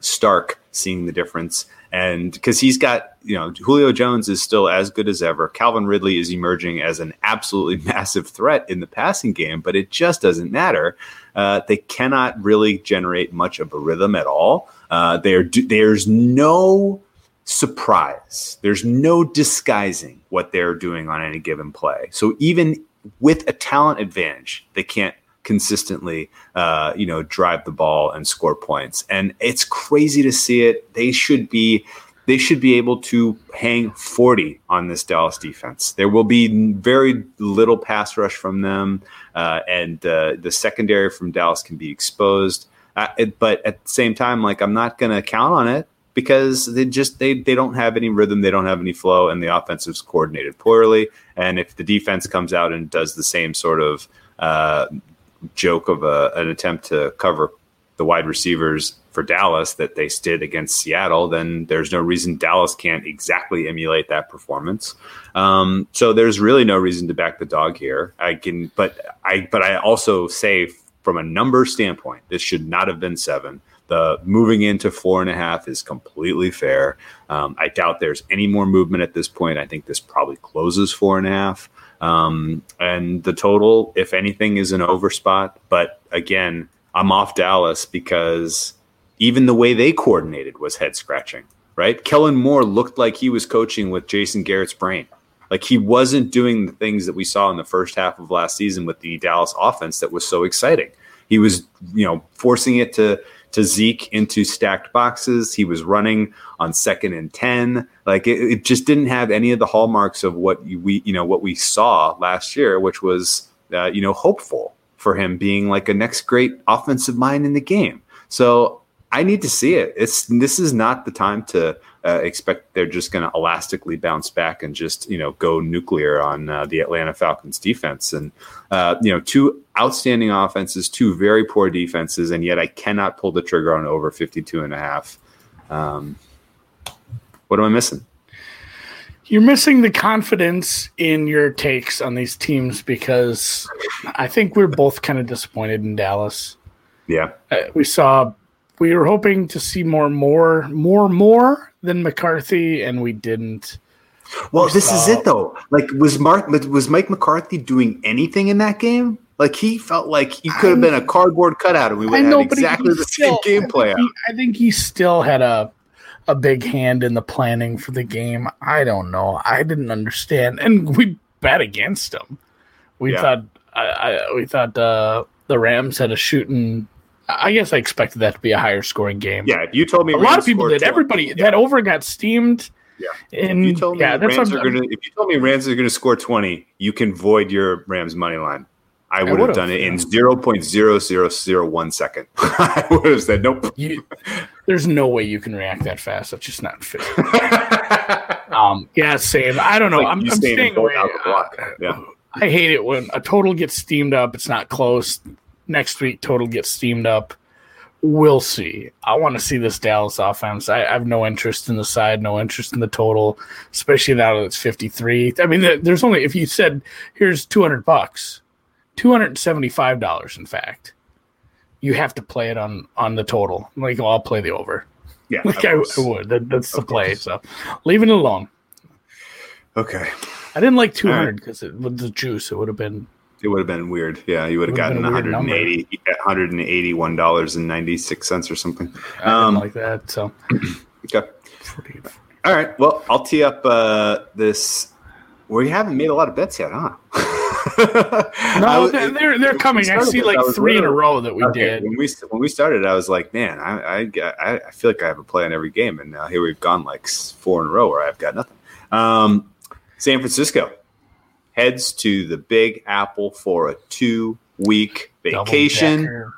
stark seeing the difference. And because he's got, you know, Julio Jones is still as good as ever. Calvin Ridley is emerging as an absolutely massive threat in the passing game, but it just doesn't matter. Uh, they cannot really generate much of a rhythm at all. Uh, there, there's no surprise. There's no disguising what they're doing on any given play. So even with a talent advantage, they can't consistently, uh, you know, drive the ball and score points. And it's crazy to see it. They should be. They should be able to hang 40 on this Dallas defense. There will be very little pass rush from them, uh, and uh, the secondary from Dallas can be exposed. Uh, but at the same time, like I'm not going to count on it because they just they they don't have any rhythm, they don't have any flow, and the offense is coordinated poorly. And if the defense comes out and does the same sort of uh, joke of a, an attempt to cover the wide receivers for Dallas that they did against Seattle, then there's no reason Dallas can't exactly emulate that performance. Um, so there's really no reason to back the dog here. I can, but I, but I also say from a number standpoint, this should not have been seven. The moving into four and a half is completely fair. Um, I doubt there's any more movement at this point. I think this probably closes four and a half. Um, and the total, if anything, is an over spot. But again, I'm off Dallas because even the way they coordinated was head scratching, right? Kellen Moore looked like he was coaching with Jason Garrett's brain. Like he wasn't doing the things that we saw in the first half of last season with the Dallas offense that was so exciting. He was, you know, forcing it to to Zeke into stacked boxes. He was running on second and ten. Like it, it just didn't have any of the hallmarks of what we, you know, what we saw last year, which was, uh, you know, hopeful for him being like a next great offensive mind in the game. So I need to see it. It's this is not the time to uh, expect they're just going to elastically bounce back and just you know go nuclear on uh, the Atlanta Falcons defense. And uh, you know, two outstanding offenses, two very poor defenses, and yet I cannot pull the trigger on over 52 and a half. Um, what am I missing? You're missing the confidence in your takes on these teams because I think we're both kind of disappointed in Dallas. Yeah, Uh, we saw, we were hoping to see more, more, more, more than McCarthy, and we didn't. Well, We this is it though. Like, was Mark was Mike McCarthy doing anything in that game? Like, he felt like he could have been a cardboard cutout, and we would have know, had but he- exactly the still- same game play out. I think he still had a a big hand in the planning for the game. I don't know. I didn't understand, and we bet against him. We Yeah. thought I, I we thought uh, the Rams had a shooting. I guess I expected that to be a higher scoring game. Yeah, you told me a lot of people did. 20 Everybody yeah. that over got steamed. Yeah. and If you told me yeah, Rams are going to, if you told me Rams are going to score twenty, you can void your Rams money line. I would have would've, done it in zero point zero zero zero one second. I would have said nope. You, there's no way you can react that fast. That's just not fair. Um, yeah, same. I don't know. Like I'm, I'm staying away. out the block. Yeah. I hate it when a total gets steamed up. It's not close. Next week, total gets steamed up. We'll see. I want to see this Dallas offense. I, I have no interest in the side, no interest in the total, especially now that it's 53. I mean, there's only, if you said, here's 200 bucks, $275, in fact, you have to play it on on the total. Like, well, I'll play the over. Yeah. Like, I. I would. That, that's the play. So, leaving it alone. Okay. I didn't like 200 because it with the juice, it would have been It would have been weird. Yeah, you would have gotten been a 180 $181.96 or something. Um, like that. So, Okay. All right. Well, I'll tee up uh, this. We haven't made a lot of bets yet, huh? No, was- they're they're, they're when we coming. I see like I three in a row that we Okay, did. When we when we started, I was like, man, I I, I I feel like I have a play on every game, and now here we've gone like four in a row where I've got nothing. Um, San Francisco heads to the Big Apple for a two week vacation. decker.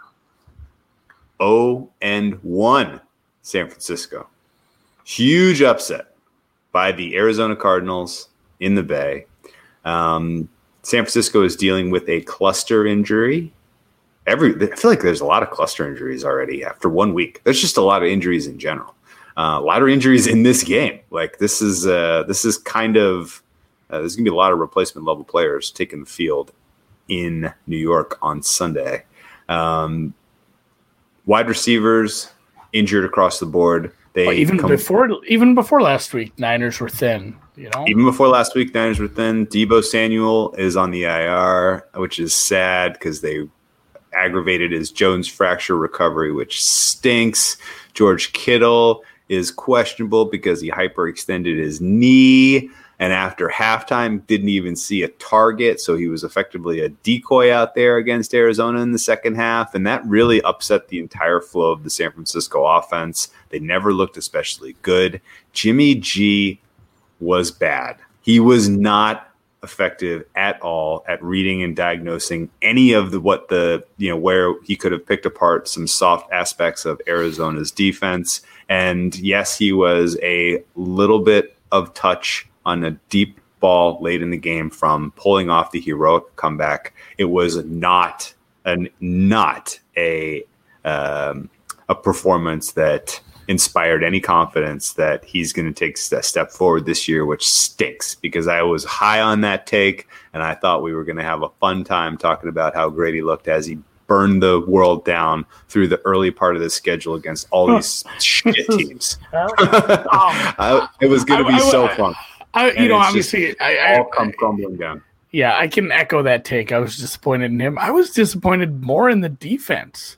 O and one San Francisco. Huge upset by the Arizona Cardinals in the Bay. Um, San Francisco is dealing with a cluster injury. Every I feel like there's a lot of cluster injuries already after one week. There's just a lot of injuries in general. Uh, a lot of injuries in this game. Like this is uh, this is kind of uh, there's gonna be a lot of replacement level players taking the field in New York on Sunday. Um, wide receivers injured across the board. They Well, even come- before even before last week, Niners were thin. You know, even before last week, Niners were thin. Deebo Samuel is on the IR, which is sad because they aggravated his Jones fracture recovery, which stinks. George Kittle is questionable because he hyperextended his knee. And after halftime, didn't even see a target. So he was effectively a decoy out there against Arizona in the second half. And that really upset the entire flow of the San Francisco offense. They never looked especially good. Jimmy G was bad. He was not effective at all at reading and diagnosing any of the what the you know where he could have picked apart some soft aspects of Arizona's defense. And yes, he was a little bit of touch on a deep ball late in the game from pulling off the heroic comeback. It was not an not a um, a performance that inspired any confidence that he's going to take a step forward this year, which stinks because I was high on that take and I thought we were going to have a fun time talking about how great he looked as he burned the world down through the early part of the schedule against all these shit teams. I, it was going to be I- I- so fun. I, And you know, it's just obviously, I, All I, come crumbling down. yeah, I can echo that take. I was disappointed in him. I was disappointed more in the defense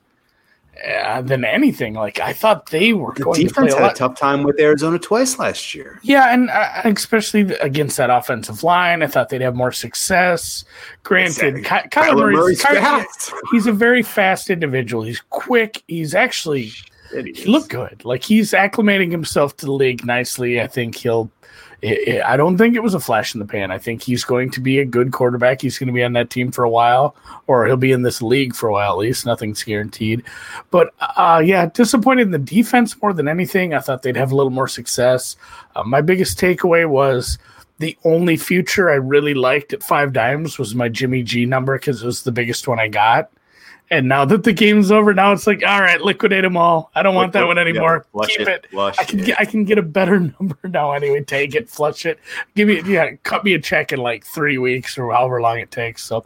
uh, than anything. Like I thought they were The going to play defense a had a lot. tough time with Arizona twice last year. Yeah, and uh, especially against that offensive line, I thought they'd have more success. Granted, Ky- Kyler Kyler Murray's Murray's Ky- fast. he's a very fast individual. He's quick. He's actually It he looked good. Like he's acclimating himself to the league nicely. I think he'll. I I don't think it was a flash in the pan. I think he's going to be a good quarterback. He's going to be on that team for a while, or he'll be in this league for a while at least. Nothing's guaranteed. But uh, yeah, disappointed in the defense more than anything. I thought they'd have a little more success. Uh, my biggest takeaway was the only future I really liked at 5Dimes was my Jimmy G number because it was the biggest one I got. And now that the game's over, now it's like, all right, liquidate them all. I don't want that one Yeah, anymore. flush Keep it. flush I can it. get I can get a better number now anyway. Take it, flush it. Give me yeah, cut me a check in like three weeks or however long it takes. So,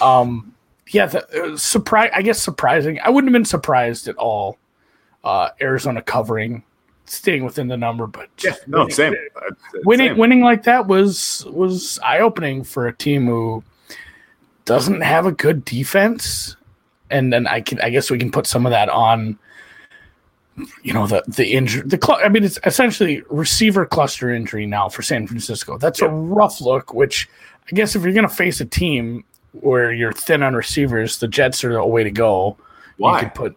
um, yeah, the, uh, surprise. I guess surprising. I wouldn't have been surprised at all. Uh, Arizona covering, staying within the number, but Yeah, no, winning- same. Winning, same. winning like that was was eye opening for a team who doesn't have a good defense, and then I can I guess we can put some of that on you know the the injury the cl- I mean it's essentially receiver cluster injury now for San Francisco. That's a rough look. Which I guess if you're going to face a team where you're thin on receivers, the Jets are a way to go. Why? You could put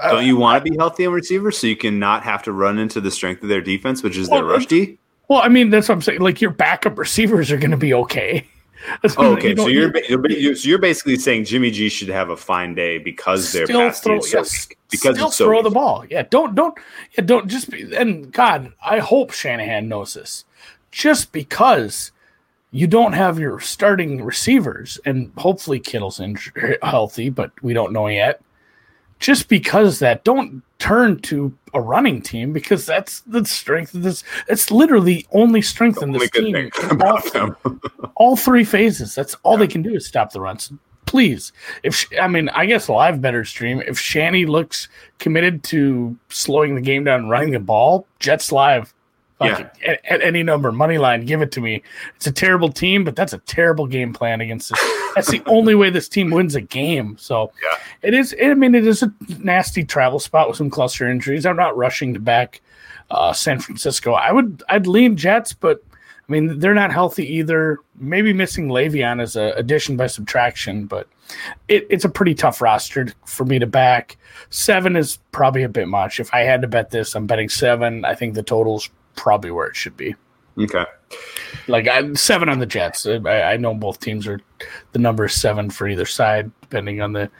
uh, Don't you want to be healthy on receivers so you can not have to run into the strength of their defense, which is their Well, rush D? well, I mean that's what I'm saying. Like your backup receivers are going to be okay. Oh, okay, so you're, you're, you're so you're basically saying Jimmy G should have a fine day because their still throw so yes. Because still it's so throw the ball. Yeah, don't don't yeah don't just be and God, I hope Shanahan knows this. Just because you don't have your starting receivers, and hopefully Kittle's in, healthy, but we don't know yet. Just because that, don't turn to a running team because that's the strength of this. It's literally only strength in Only this team. in all, them. all three phases. That's all they can do is stop the runs. Please, if Sh- I mean, I guess live better stream. If Shanny looks committed to slowing the game down, and running the ball, Jets live. Yeah. At, at any number, money line, give it to me. It's a terrible team, but that's a terrible game plan against this. That's the only way this team wins a game. So Yeah. it is. I mean, it is a nasty travel spot with some cluster injuries. I'm not rushing to back uh, San Francisco. I would. I'd lean Jets, but I mean, they're not healthy either. Maybe missing Le'Veon as a addition by subtraction, but it, it's a pretty tough roster for me to back. Seven is probably a bit much. If I had to bet this, I'm betting seven. I think the total's probably where it should be. Okay. Like I, seven on the Jets. I, I know both teams are the number is seven for either side, depending on the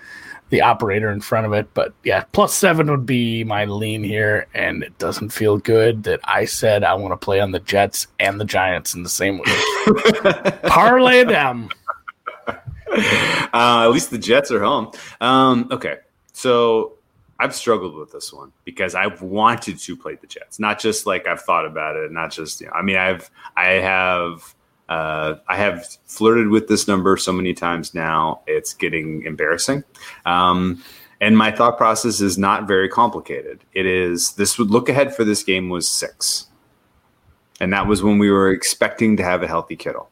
the operator in front of it. But yeah, plus seven would be my lean here, and it doesn't feel good that I said I want to play on the Jets and the Giants in the same week. Parlay them. Uh, at least the Jets are home. Um, okay, so I've struggled with this one because I've wanted to play the Jets, not just like I've thought about it, not just you know, I mean I've I have uh, I have flirted with this number so many times now it's getting embarrassing. Um, and my thought process is not very complicated. It is this would look ahead for this game was six, and that was when we were expecting to have a healthy Kittle.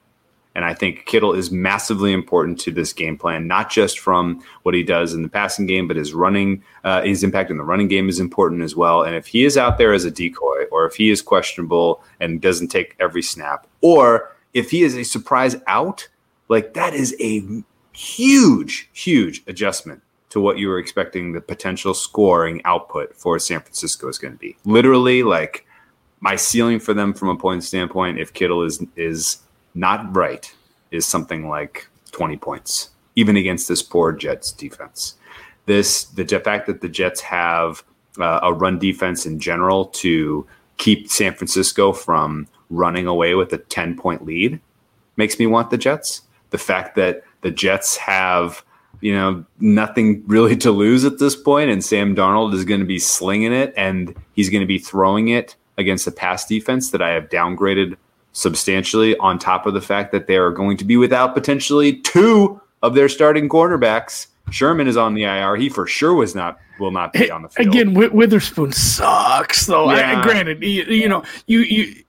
And I think Kittle is massively important to this game plan, not just from what he does in the passing game, but his running, uh, his impact in the running game is important as well. And if he is out there as a decoy, or if he is questionable and doesn't take every snap, or if he is a surprise out, like that is a huge, huge adjustment to what you were expecting the potential scoring output for San Francisco is going to be. Literally, like my ceiling for them from a point standpoint, if Kittle is is not right is something like 20 points, even against this poor Jets defense. This the fact that the Jets have uh, a run defense in general to keep San Francisco from running away with a 10 point lead makes me want the Jets. The fact that the Jets have you know nothing really to lose at this point and Sam Darnold is going to be slinging it and he's going to be throwing it against a pass defense that I have downgraded substantially on top of the fact that they are going to be without potentially two of their starting cornerbacks. Sherman is on the IR. He for sure was not will not be on the field. Again, Wi- Witherspoon sucks, though. I- granted, you, you know, you you.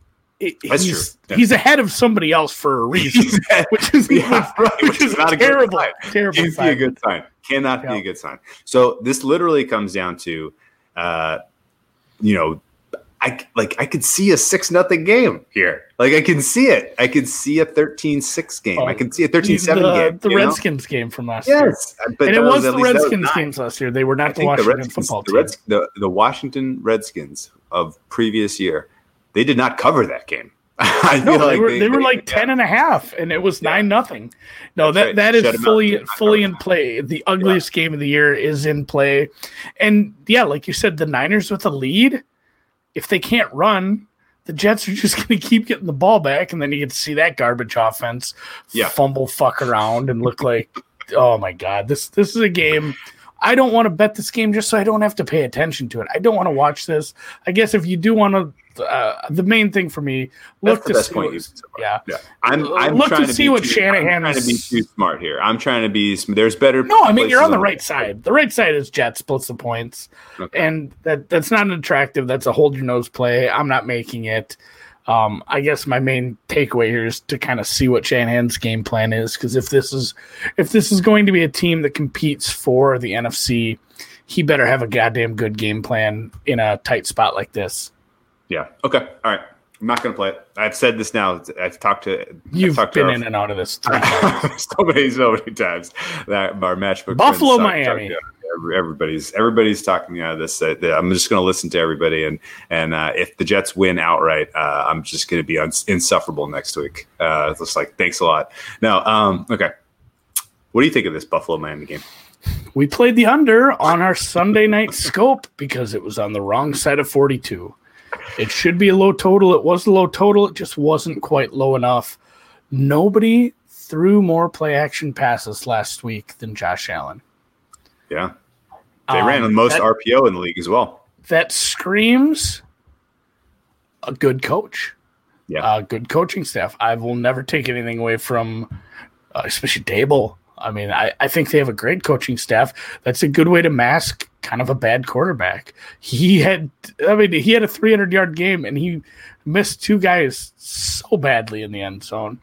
That's he's, true. He's ahead of somebody else for a reason, which is Yeah, right, which, which is not a good terrible, sign. terrible. Can't be a good sign. Cannot be a good sign. So this literally comes down to, uh, you know, I like I could see a six nothing game here. Like I can see it. I can see a 13-6 game. Oh, I can see a 13-7 the, game. the you know? Redskins game from last year. Yes, uh, but and it that was the that was Redskins nine. games last year. They were I not the think the Washington Redskins, football the, team. Reds, the, the Washington Redskins of previous year, they did not cover that game. I no, they, were, they, were they- like 10 and a half, and it was Yeah. 9 nothing. No, that, right. that is Shut 'em out. fully fully in play. The ugliest game of the year is in play. And yeah, like you said, the Niners with a lead, if they can't run, the Jets are just going to keep getting the ball back, and then you get to see that garbage offense Yeah. fumble fuck around and look like, oh my god, this this is a game. I don't want to bet this game just so I don't have to pay attention to it. I don't want to watch this. I guess if you do want to, uh, the main thing for me, look to see what- you've yeah. Yeah, I'm. I'm look to trying to, see be what too, Shanahan I'm trying to be too smart here. I'm trying to be. There's better. No, I mean you're on the right side. The right side is Jets splits the points, Okay. and that that's not an attractive. That's a hold your nose play. I'm not making it. Um, I guess my main takeaway here is to kind of see what Shanahan's game plan is because if this is if this is going to be a team that competes for the NFC, he better have a goddamn good game plan in a tight spot like this. Yeah. Okay. All right. I'm not going to play it. I've said this now. I've talked to. You've talked been to in and out of this so many, so many times that our matchbook. Buffalo, Miami. Everybody's everybody's talking me out of this. Uh, I'm just going to listen to everybody, and and uh, if the Jets win outright, uh, I'm just going to be uns- insufferable next week. Uh, just like thanks a lot. Now, um, okay. What do you think of this Buffalo Miami game? we played the under on our Sunday night scope because it was on the wrong side of 42. It should be a low total. It was a low total. It just wasn't quite low enough. Nobody threw more play action passes last week than Josh Allen. Yeah, they Um, ran the most that- RPO in the league as well. that screams a good coach, Yeah, a good coaching staff. I will never take anything away from, uh, especially Daboll. I mean, I, I think they have a great coaching staff. That's a good way to mask kind of a bad quarterback. He had, I mean, he had a 300 yard game and he missed two guys so badly in the end zone.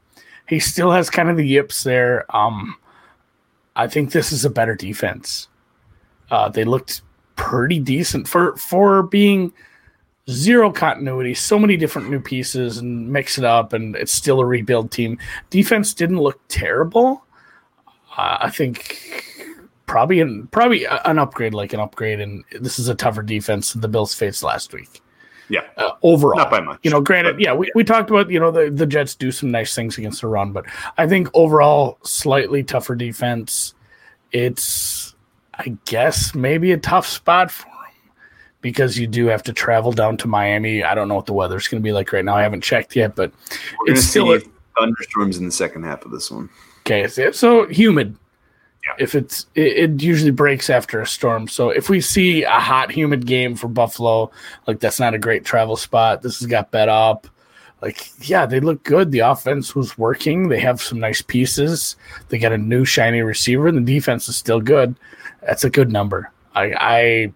He still has kind of the yips there. Um, I think this is a better defense. Uh, they looked pretty decent for for being zero continuity, so many different new pieces and mix it up, and it's still a rebuild team. Defense didn't look terrible. Uh, I think probably an probably an upgrade, like an upgrade, and this is a tougher defense than the Bills faced last week. yeah. Uh, overall, Not by much, You know, granted, yeah, we, we talked about you know the the Jets do some nice things against the run, but I think overall slightly tougher defense. It's I guess maybe a tough spot for them because you do have to travel down to Miami. I don't know what the weather's going to be like right now. I haven't checked yet, but We're it's still a- thunderstorms in the second half of this one. Okay, so humid. Yeah. If it's it, it usually breaks after a storm. So if we see a hot, humid game for Buffalo, like that's not a great travel spot. This has got bet up. Like, yeah, they look good. The offense was working. They have some nice pieces. They got a new shiny receiver, and the defense is still good. That's a good number. I I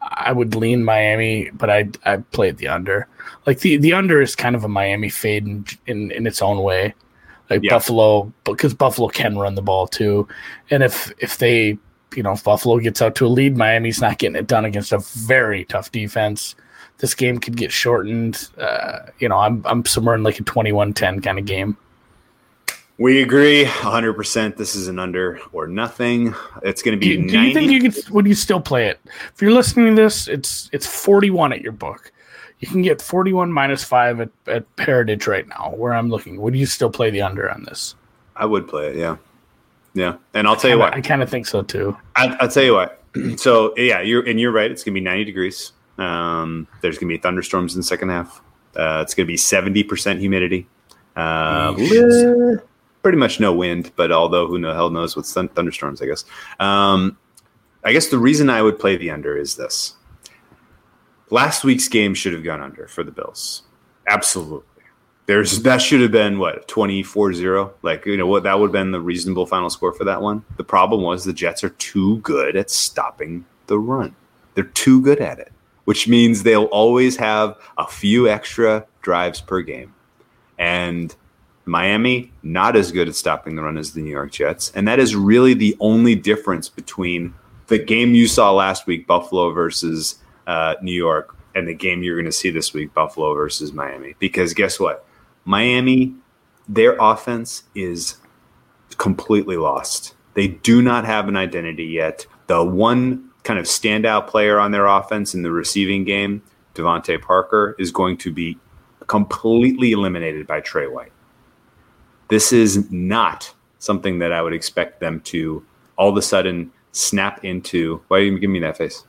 I would lean Miami, but I I played the under. Like the the under is kind of a Miami fade in in, in its own way like Yeah. Buffalo because Buffalo can run the ball too. And if if they you know if Buffalo gets out to a lead, Miami's not getting it done against a very tough defense. This game could get shortened. Uh, you know, I'm I'm somewhere in like a 21-10 kind of game. We agree 100%. This is an under or nothing. It's going to be do 90. you think you could would you still play it? If you're listening to this, it's it's 41 at your book. You can get 41 minus 5 at, at Heritage right now, where I'm looking. Would you still play the under on this? I would play it, yeah. Yeah. And I'll tell you what. I kind of think so too. I, I'll tell you what. So, yeah, you're and you're right. It's going to be 90 degrees. Um, there's going to be thunderstorms in the second half. Uh, it's going to be 70% humidity. Uh, pretty much no wind, but although who the hell knows with thun- thunderstorms, I guess. Um, I guess the reason I would play the under is this. Last week's game should have gone under for the Bills. Absolutely. There's that should have been what 24-0 like you know what that would have been the reasonable final score for that one. The problem was the Jets are too good at stopping the run. They're too good at it, which means they'll always have a few extra drives per game. And Miami not as good at stopping the run as the New York Jets, and that is really the only difference between the game you saw last week, Buffalo versus uh, New York, and the game you're going to see this week, Buffalo versus Miami. Because guess what, Miami, their offense is completely lost. They do not have an identity yet. The one kind of standout player on their offense in the receiving game, DeVante Parker, is going to be completely eliminated by Trey White. This is not something that I would expect them to all of a sudden snap into. Why are you giving me that face?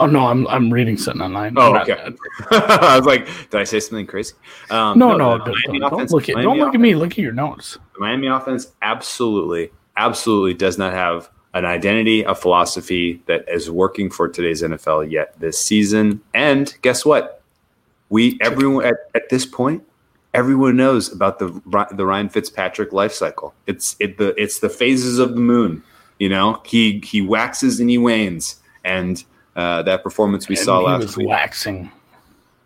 Oh no, I'm I'm reading something online. Oh, okay. I was like, did I say something crazy? Um, No, no, the don't, Miami don't, look at Miami don't look at me. Look at your notes. the Miami offense absolutely, absolutely does not have an identity, a philosophy that is working for today's NFL yet this season. And guess what? We everyone at, at this point, everyone knows about the the Ryan Fitzpatrick life cycle. It's it the it's the phases of the moon. You know, he he waxes and he wanes, and uh, that performance we And saw he last was week. waxing.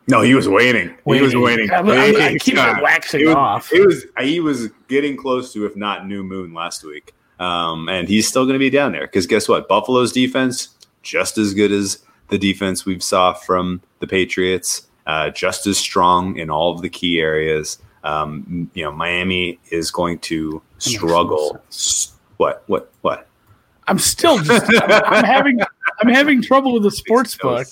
No, he was waiting. He was. I'm- I'm- I keep it God. waxing It was, off. It was he was getting close to, if not new moon, last week. Um, and he's still going to be down there because guess what? Buffalo's defense just as good as the defense we've saw from the Patriots, uh, just as strong in all of the key areas. Um, you know, Miami is going to struggle. What? What? What? I'm still just. I'm, I'm having. I'm having trouble with the sports book.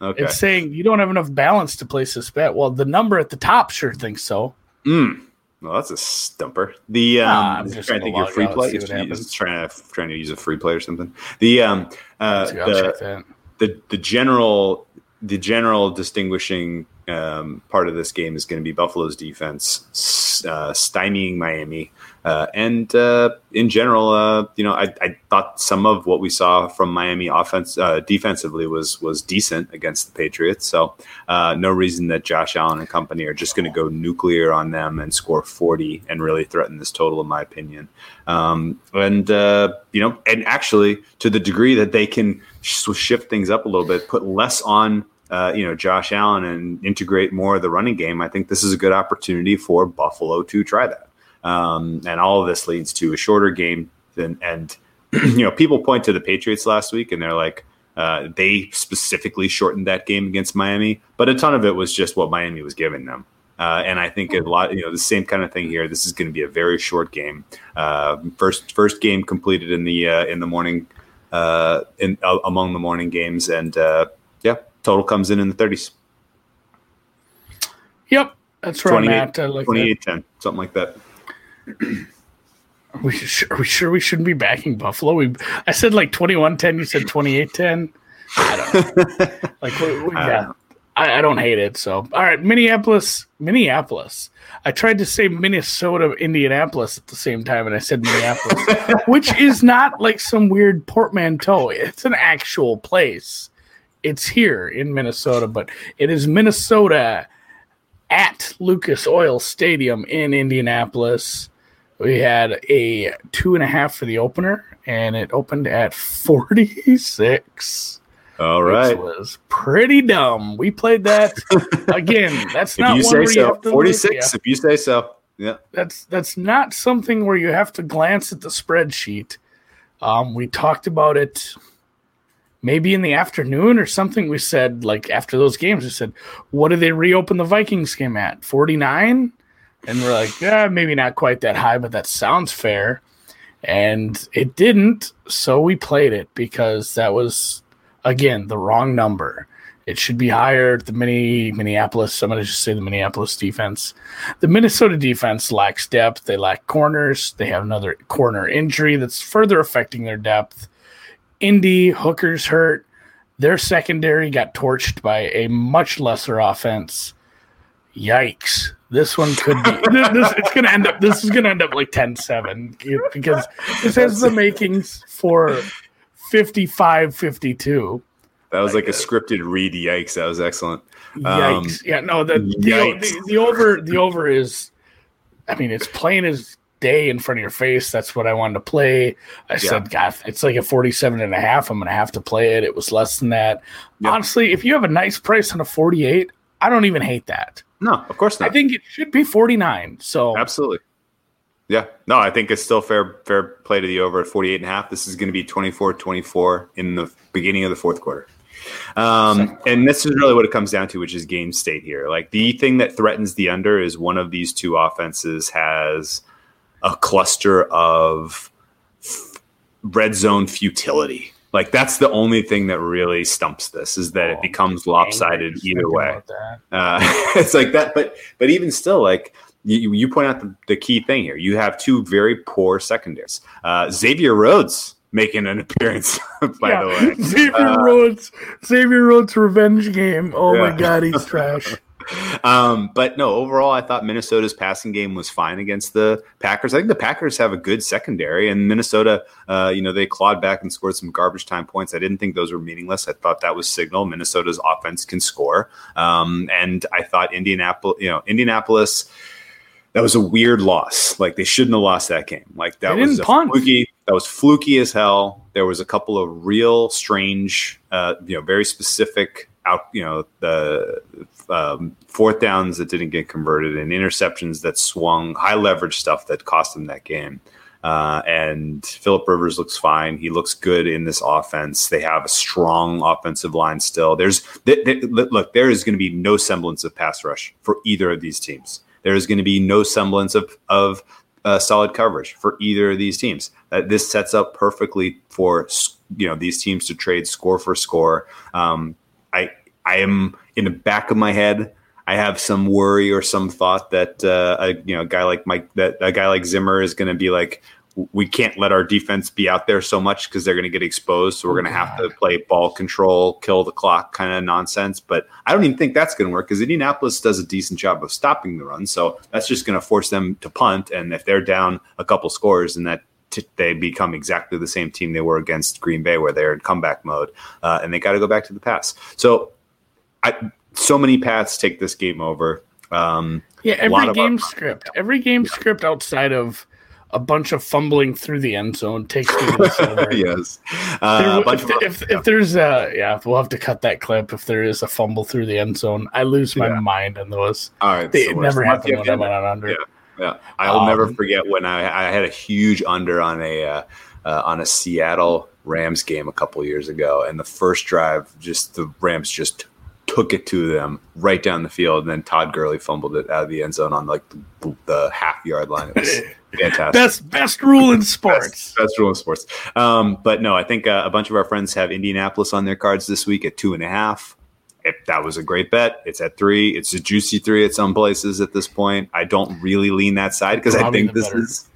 No okay. It's saying you don't have enough balance to place this bet. Well, the number at the top sure thinks so. Mm. Well, that's a stumper. The um, Ah, I'm just trying to think your free play. Is what it happens. trying to trying to use a free play or something. The um uh the, the the general the general distinguishing um, part of this game is going to be Buffalo's defense uh, stymieing Miami, uh, and uh, in general, uh, you know, I, I thought some of what we saw from Miami offense uh, defensively was was decent against the Patriots. So uh, no reason that Josh Allen and company are just going to go nuclear on them and score forty and really threaten this total, in my opinion. Um, and uh, you know, and actually, to the degree that they can sh- shift things up a little bit, put less on uh, you know Josh Allen and integrate more of the running game, I think this is a good opportunity for Buffalo to try that. Um, and all of this leads to a shorter game than and you know people point to the Patriots last week and they're like uh, they specifically shortened that game against Miami, but a ton of it was just what Miami was giving them. Uh, and I think a lot, you know, the same kind of thing here. This is going to be a very short game. Uh, first, first game completed in the uh, in the morning, uh, in uh, among the morning games, and uh, yeah, total comes in in the thirties. Yep, that's at. I like that. 28 10, something like that. Are we, sure, are we sure we shouldn't be backing Buffalo? We, I said like 21 10. You said 28 10. I don't know. like, we, we, yeah. I don't hate it. So, all right, Minneapolis, Minneapolis. I tried to say Minnesota, Indianapolis at the same time, and I said Minneapolis, which is not like some weird portmanteau. It's an actual place. It's here in Minnesota, but it is Minnesota at Lucas Oil Stadium in Indianapolis. We had a two and a half for the opener, and it opened at 46. All right. which was pretty dumb. We played that again. That's If not you one say where you have to 46. Look, yeah, If you say so. Yeah. that's that's not something where you have to glance at the spreadsheet. Um, we talked about it maybe in the afternoon or something. We said like after those games, we said, "What do they reopen the Vikings game at? Forty nine? And we're like, yeah, maybe not quite that high, but that sounds fair. And it didn't, so we played it because that was again the wrong number. It should be higher. The mini Minneapolis. I'm going to just say the Minneapolis defense. The Minnesota defense lacks depth. They lack corners. They have another corner injury that's further affecting their depth. Indy hookers hurt. Their secondary got torched by a much lesser offense. Yikes. This one could be this, it's gonna end up this is gonna end up like 10-7 because this has the makings for 55-52. That was Like like a scripted read. Yikes. That was excellent. Yikes! Um, yeah, no, the the, yikes. the the over the over is, I mean, it's plain as day in front of your face. That's what I wanted to play. I said, God, it's like a 47 and a half. I'm going to have to play it. It was less than that. Yeah. Honestly, if you have a nice price on a 48, I don't even hate that. No, of course not. I think it should be 49. So Absolutely. Yeah. No, I think it's still fair fair play to the over at 48 and a half. This is going to be 24-24 in the beginning of the fourth quarter. Um, and this is really what it comes down to, which is game state here. Like the thing that threatens the under is one of these two offenses has a cluster of red zone futility. Like that's the only thing that really stumps this is that it Oh, becomes lopsided either way. Uh, it's like that, but but even still, like you, you point out the, the key thing here. You have two very poor secondaries. Uh, Xavier Rhodes making an appearance, by Yeah. the way. Xavier Uh, Rhodes, Xavier Rhodes revenge game. Oh Yeah. my God, he's trash. Um, but no, overall, I thought Minnesota's passing game was fine against the Packers. I think the Packers have a good secondary, and Minnesota, uh, you know, they clawed back and scored some garbage time points. I didn't think those were meaningless. I thought that was signal Minnesota's offense can score, um, and I thought Indianapolis, you know, Indianapolis. That was a weird loss. Like they shouldn't have lost that game. Like that was a punt. fluky. That was fluky as hell. There was a couple of real strange, uh, you know, very specific out. You know, the um, fourth downs that didn't get converted and interceptions that swung high leverage stuff that cost them that game. Uh, and Philip Rivers looks fine. He looks good in this offense. They have a strong offensive line still. There's th- th- look, there is going to be no semblance of pass rush for either of these teams. There is going to be no semblance of of uh, solid coverage for either of these teams. Uh, this sets up perfectly for you know these teams to trade score for score. Um, I I am in the back of my head. I have some worry or some thought that uh, a you know a guy like Mike that a guy like Zimmer is going to be like we can't let our defense be out there so much because they're going to get exposed. So we're going to have to play ball control, kill the clock kind of nonsense. But I don't even think that's going to work because Indianapolis does a decent job of stopping the run. So that's just going to force them to punt. And if they're down a couple scores, and that t- they become exactly the same team they were against Green Bay, where they're in comeback mode, uh, and they got to go back to the pass. So I, so many paths take this game over. Um, yeah, every game script, every game yeah. script outside of a bunch of fumbling through the end zone takes over. yes. Uh, there, if, of, if, yeah. if, there's a yeah, we'll have to cut that clip. If there is a fumble through the end zone, I lose my yeah. mind in those. All right, they, it never happened when I went on under. Yeah, yeah. I'll um, never forget when I, I had a huge under on a uh, uh, on a Seattle Rams game a couple years ago, and the first drive, just the Rams just took it to them right down the field, and then Todd Gurley fumbled it out of the end zone on like the, the half yard line. It was fantastic. best best rule in sports. Best, best rule in sports. Um, but no, I think uh, a bunch of our friends have Indianapolis on their cards this week at two and a half. If that was a great bet. It's at three. It's a juicy three at some places at this point. I don't really lean that side because I think this better, is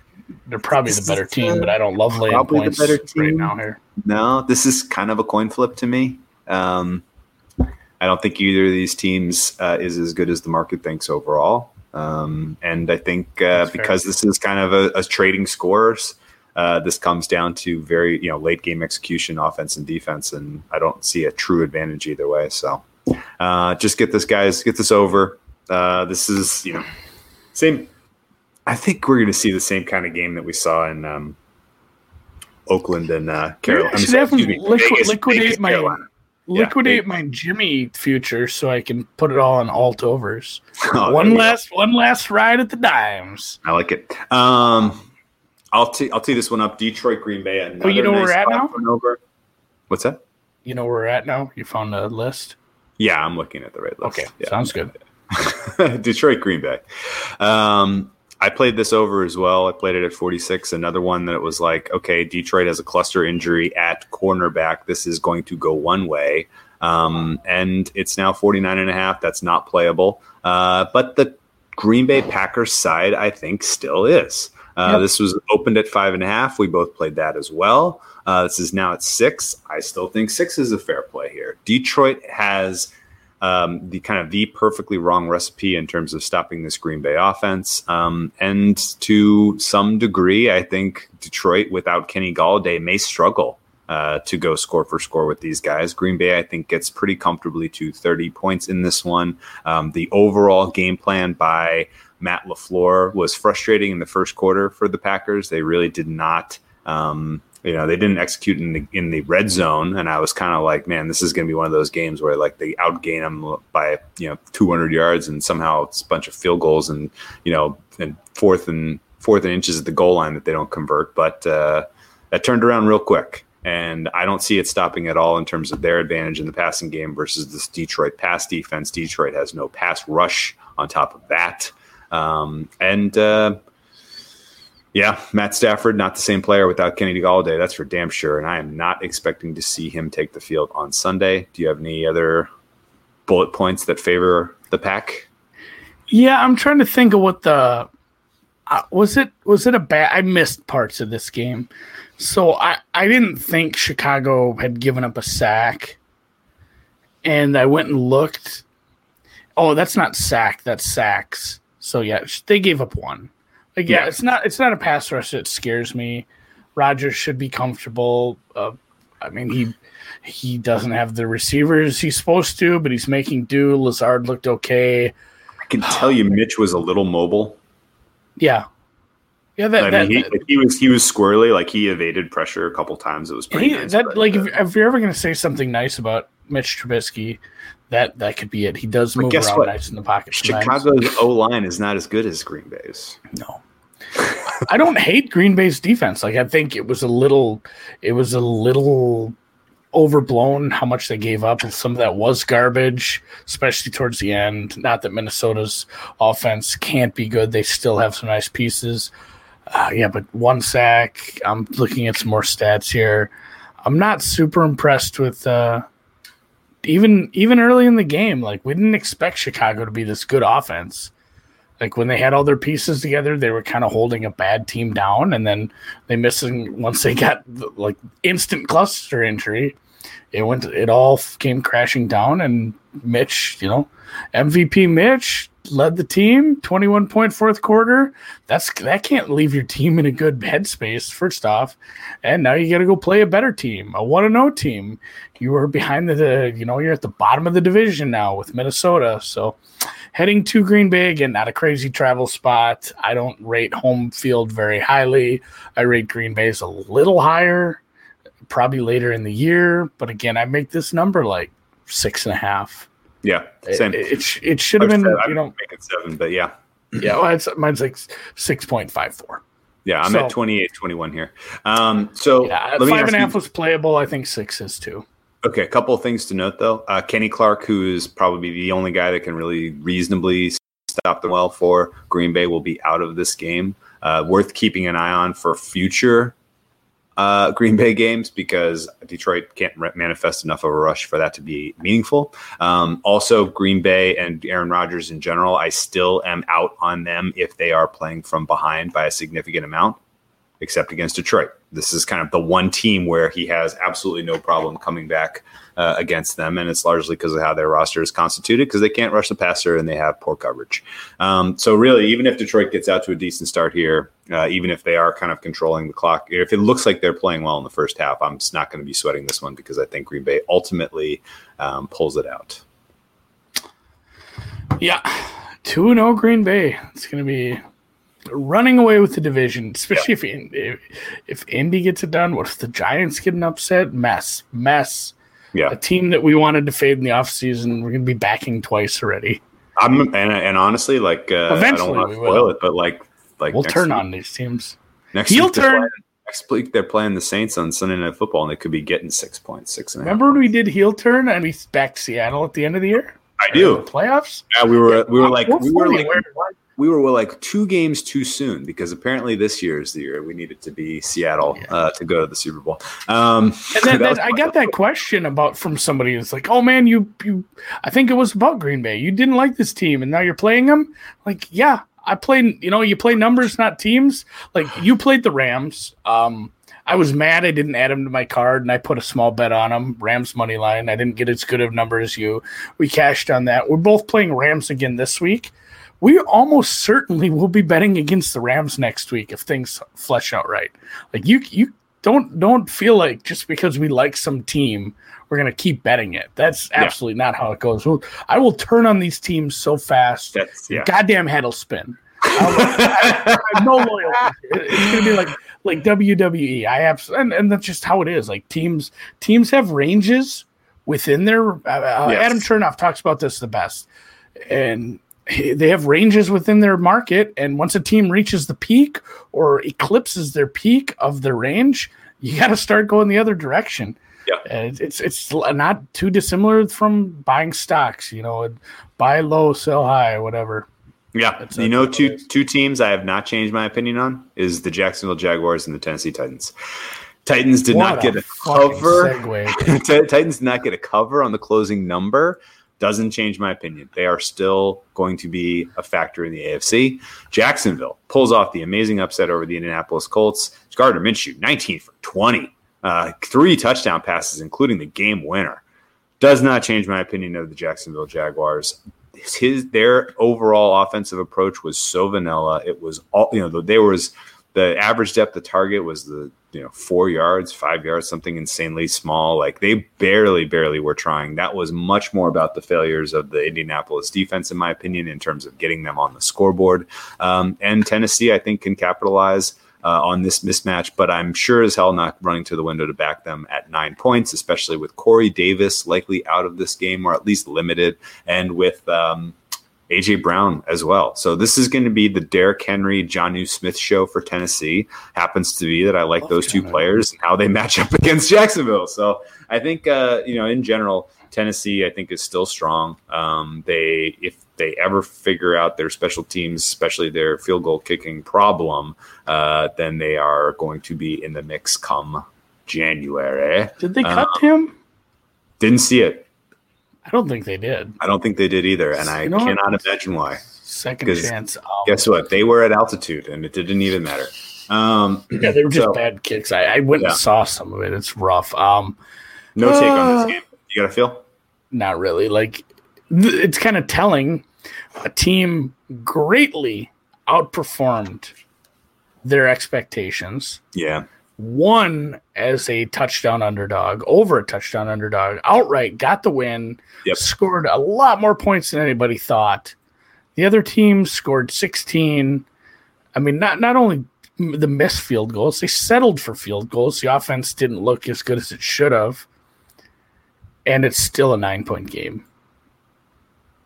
they're probably the better team, but I don't love laying points the better team. right now here. No, this is kind of a coin flip to me. Um, I don't think either of these teams uh, is as good as the market thinks overall. Um, and I think uh, because this is kind of a, a trading scores, uh, this comes down to very you know late game execution, offense and defense, and I don't see a true advantage either way. So uh, just get this guys, get this over. Uh, this is you know same. I think we're going to see the same kind of game that we saw in um, Oakland and uh, Carolina. I definitely liquid, liquidate Vegas, my Carolina liquidate yeah, my Jimmy future so I can put it all on alt overs. Oh, one last go. one last ride at the dimes. I like it. Um, I'll tee I'll tee this one up. Detroit Green Bay. Oh, you know nice where we're at now. Over. What's that? You know where we're at now. You found a list. Yeah, I'm looking at the right list. Okay, yeah. sounds good. Detroit Green Bay. Um, I played this over as well. I played it at 46. Another one that it was like, okay, Detroit has a cluster injury at cornerback. This is going to go one way. Um, and it's now 49 and a half. That's not playable. Uh, but the Green Bay Packers side, I think, still is. Uh, yep. This was opened at five and a half. We both played that as well. Uh, this is now at six. I still think six is a fair play here. Detroit has um, the kind of the perfectly wrong recipe in terms of stopping this Green Bay offense. Um, and to some degree, I think Detroit without Kenny Golladay may struggle uh, to go score for score with these guys. Green Bay, I think, gets pretty comfortably to 30 points in this one. Um, the overall game plan by Matt LaFleur was frustrating in the first quarter for the Packers. They really did not. Um, you know they didn't execute in the in the red zone, and I was kind of like, man, this is going to be one of those games where like they outgain them by you know 200 yards, and somehow it's a bunch of field goals, and you know, and fourth and fourth and inches at the goal line that they don't convert. But uh, that turned around real quick, and I don't see it stopping at all in terms of their advantage in the passing game versus this Detroit pass defense. Detroit has no pass rush on top of that, um, and. Uh, yeah, Matt Stafford, not the same player without Kenny Golladay. That's for damn sure. And I am not expecting to see him take the field on Sunday. Do you have any other bullet points that favor the pack? Yeah, I'm trying to think of what the uh, was it was it a bad I missed parts of this game. So I I didn't think Chicago had given up a sack. And I went and looked. Oh, that's not sack, that's sacks. So yeah, they gave up one. Like, yeah, yeah, it's not it's not a pass rush that scares me. Rodgers should be comfortable. Uh, I mean, he he doesn't have the receivers he's supposed to, but he's making do. Lazard looked okay. I can tell you, Mitch was a little mobile. Yeah, yeah. That, I that, mean, he, that, he, was he was squirrely. Like he evaded pressure a couple times. It was pretty. He, nice, that but, like uh, if, if, you're ever going to say something nice about Mitch Trubisky, that that could be it. He does move around what? nice in the pocket. Chicago's O line is not as good as Green Bay's. No. I don't hate Green Bay's defense. Like I think it was a little, it was a little overblown how much they gave up, and some of that was garbage, especially towards the end. Not that Minnesota's offense can't be good; they still have some nice pieces. Uh, yeah, but one sack. I'm looking at some more stats here. I'm not super impressed with uh, even even early in the game. Like we didn't expect Chicago to be this good offense. Like when they had all their pieces together, they were kind of holding a bad team down, and then they missing once they got like instant cluster injury. It went. It all came crashing down, and Mitch, you know, MVP Mitch led the team 21 point fourth quarter. That's that can't leave your team in a good headspace first off. And now you got to go play a better team a 1-0 team. You are behind the you know you're at the bottom of the division now with minnesota. So heading to green bay again not a crazy travel spot. I don't rate home field very highly. I rate green bay's a little higher probably later in the year. But again i make this number like six and a half yeah, same. It, it, it should have been, said, you know, make it seven, but yeah, yeah. Well, it's, mine's like six point five four. Yeah, I'm so, at 28, 21 here. Um, so yeah, five and a half you, was playable. I think six is too. Okay, a couple of things to note though. Uh, Kenny Clark, who is probably the only guy that can really reasonably stop the well for Green Bay, will be out of this game. Uh, worth keeping an eye on for future uh, Green Bay games because Detroit can't re- manifest enough of a rush for that to be meaningful. Um, also, Green Bay and Aaron Rodgers in general, I still am out on them if they are playing from behind by a significant amount, except against Detroit. This is kind of the one team where he has absolutely no problem coming back uh, against them, and it's largely because of how their roster is constituted because they can't rush the passer and they have poor coverage. Um, so really, even if Detroit gets out to a decent start here, uh, even if they are kind of controlling the clock, if it looks like they're playing well in the first half, I'm just not going to be sweating this one because I think Green Bay ultimately um, pulls it out. Yeah, two and zero oh Green Bay. It's going to be running away with the division, especially if, if if Indy gets it done. What if the Giants get an upset? Mess, mess. Yeah, a team that we wanted to fade in the offseason, we're going to be backing twice already. I'm and, and honestly, like uh, eventually I don't want to spoil it, but like like we'll turn week, on these teams. Next heel turn. Playing, next week they're playing the Saints on Sunday Night Football, and they could be getting six points, six and a half. Remember when we did heel turn and we backed Seattle at the end of the year? I do. playoffs. Yeah, we were we were like we were like we were like two games too soon because apparently this year is the year we needed to be Seattle yeah. uh, to go to the Super Bowl. Um, and then, then I got that question about from somebody who's like, "Oh man, you you," I think it was about Green Bay. You didn't like this team, and now you're playing them. Like, yeah, I played. You know, you play numbers, not teams. Like you played the Rams. Um, I was mad I didn't add him to my card, and I put a small bet on him, Rams money line. I didn't get as good of number as you. We cashed on that. We're both playing Rams again this week we almost certainly will be betting against the Rams next week if things flesh out right. Like you, you don't don't feel like just because we like some team we're going to keep betting it. That's absolutely yeah. not how it goes. I will turn on these teams so fast. That's, yeah. Goddamn head will spin. I, have no loyalty. It's going to be like like WWE. I have, and, and that's just how it is. Like teams teams have ranges within their. Uh, uh yes. Adam Chernoff talks about this the best, and they have ranges within their market and once a team reaches the peak or eclipses their peak of their range you got to start going the other direction. Yeah. It's it's not too dissimilar from buying stocks you know buy low sell high whatever. Yeah. That's you know two two teams i have not changed my opinion on is the jacksonville jaguars and the tennessee titans. Titans did what not get a, a cover. Titans did not get a cover on the closing number. Doesn't change my opinion. They are still going to be a factor in the AFC. Jacksonville pulls off the amazing upset over the Indianapolis Colts. Gardner Minshew, 19 for 20, uh, three touchdown passes, including the game winner. Does not change my opinion of the Jacksonville Jaguars. His their overall offensive approach was so vanilla. It was all you know. There was the average depth of target was the you know four yards five yards something insanely small. Like they barely barely were trying. That was much more about the failures of the indianapolis defense in my opinion in terms of getting them on the scoreboard. Um, and tennessee i think can capitalize uh, on this mismatch, but I'm sure as hell not running to the window to back them at nine points, especially with Corey Davis likely out of this game or at least limited, and with um, AJ Brown as well. So this is going to be the Derrick Henry, Jonnu Smith show for Tennessee. Happens to be that I like those two players and how they match up against Jacksonville. So I think uh, you know in general Tennessee I think is still strong. Um, they if they ever figure out their special teams, especially their field goal kicking problem, uh, then they are going to be in the mix come January. Did they cut him? Didn't see it. I don't think they did. I don't think they did either, and I You know what? cannot imagine why. Second chance. Guess what? They were at altitude, and it didn't even matter. Um, yeah, they were just so- bad kicks. I, I went Yeah. and saw some of it. It's rough. Um, no take on Uh, this game. You got to feel? not really. Like th- it's kind of telling. A team greatly outperformed their expectations. Yeah, Won as a touchdown underdog, over a touchdown underdog, outright got the win. Yep. Scored a lot more points than anybody thought. The other team scored 16. I mean, not not only the missed field goals, they settled for field goals. The offense didn't look as good as it should have. And it's still a nine point game.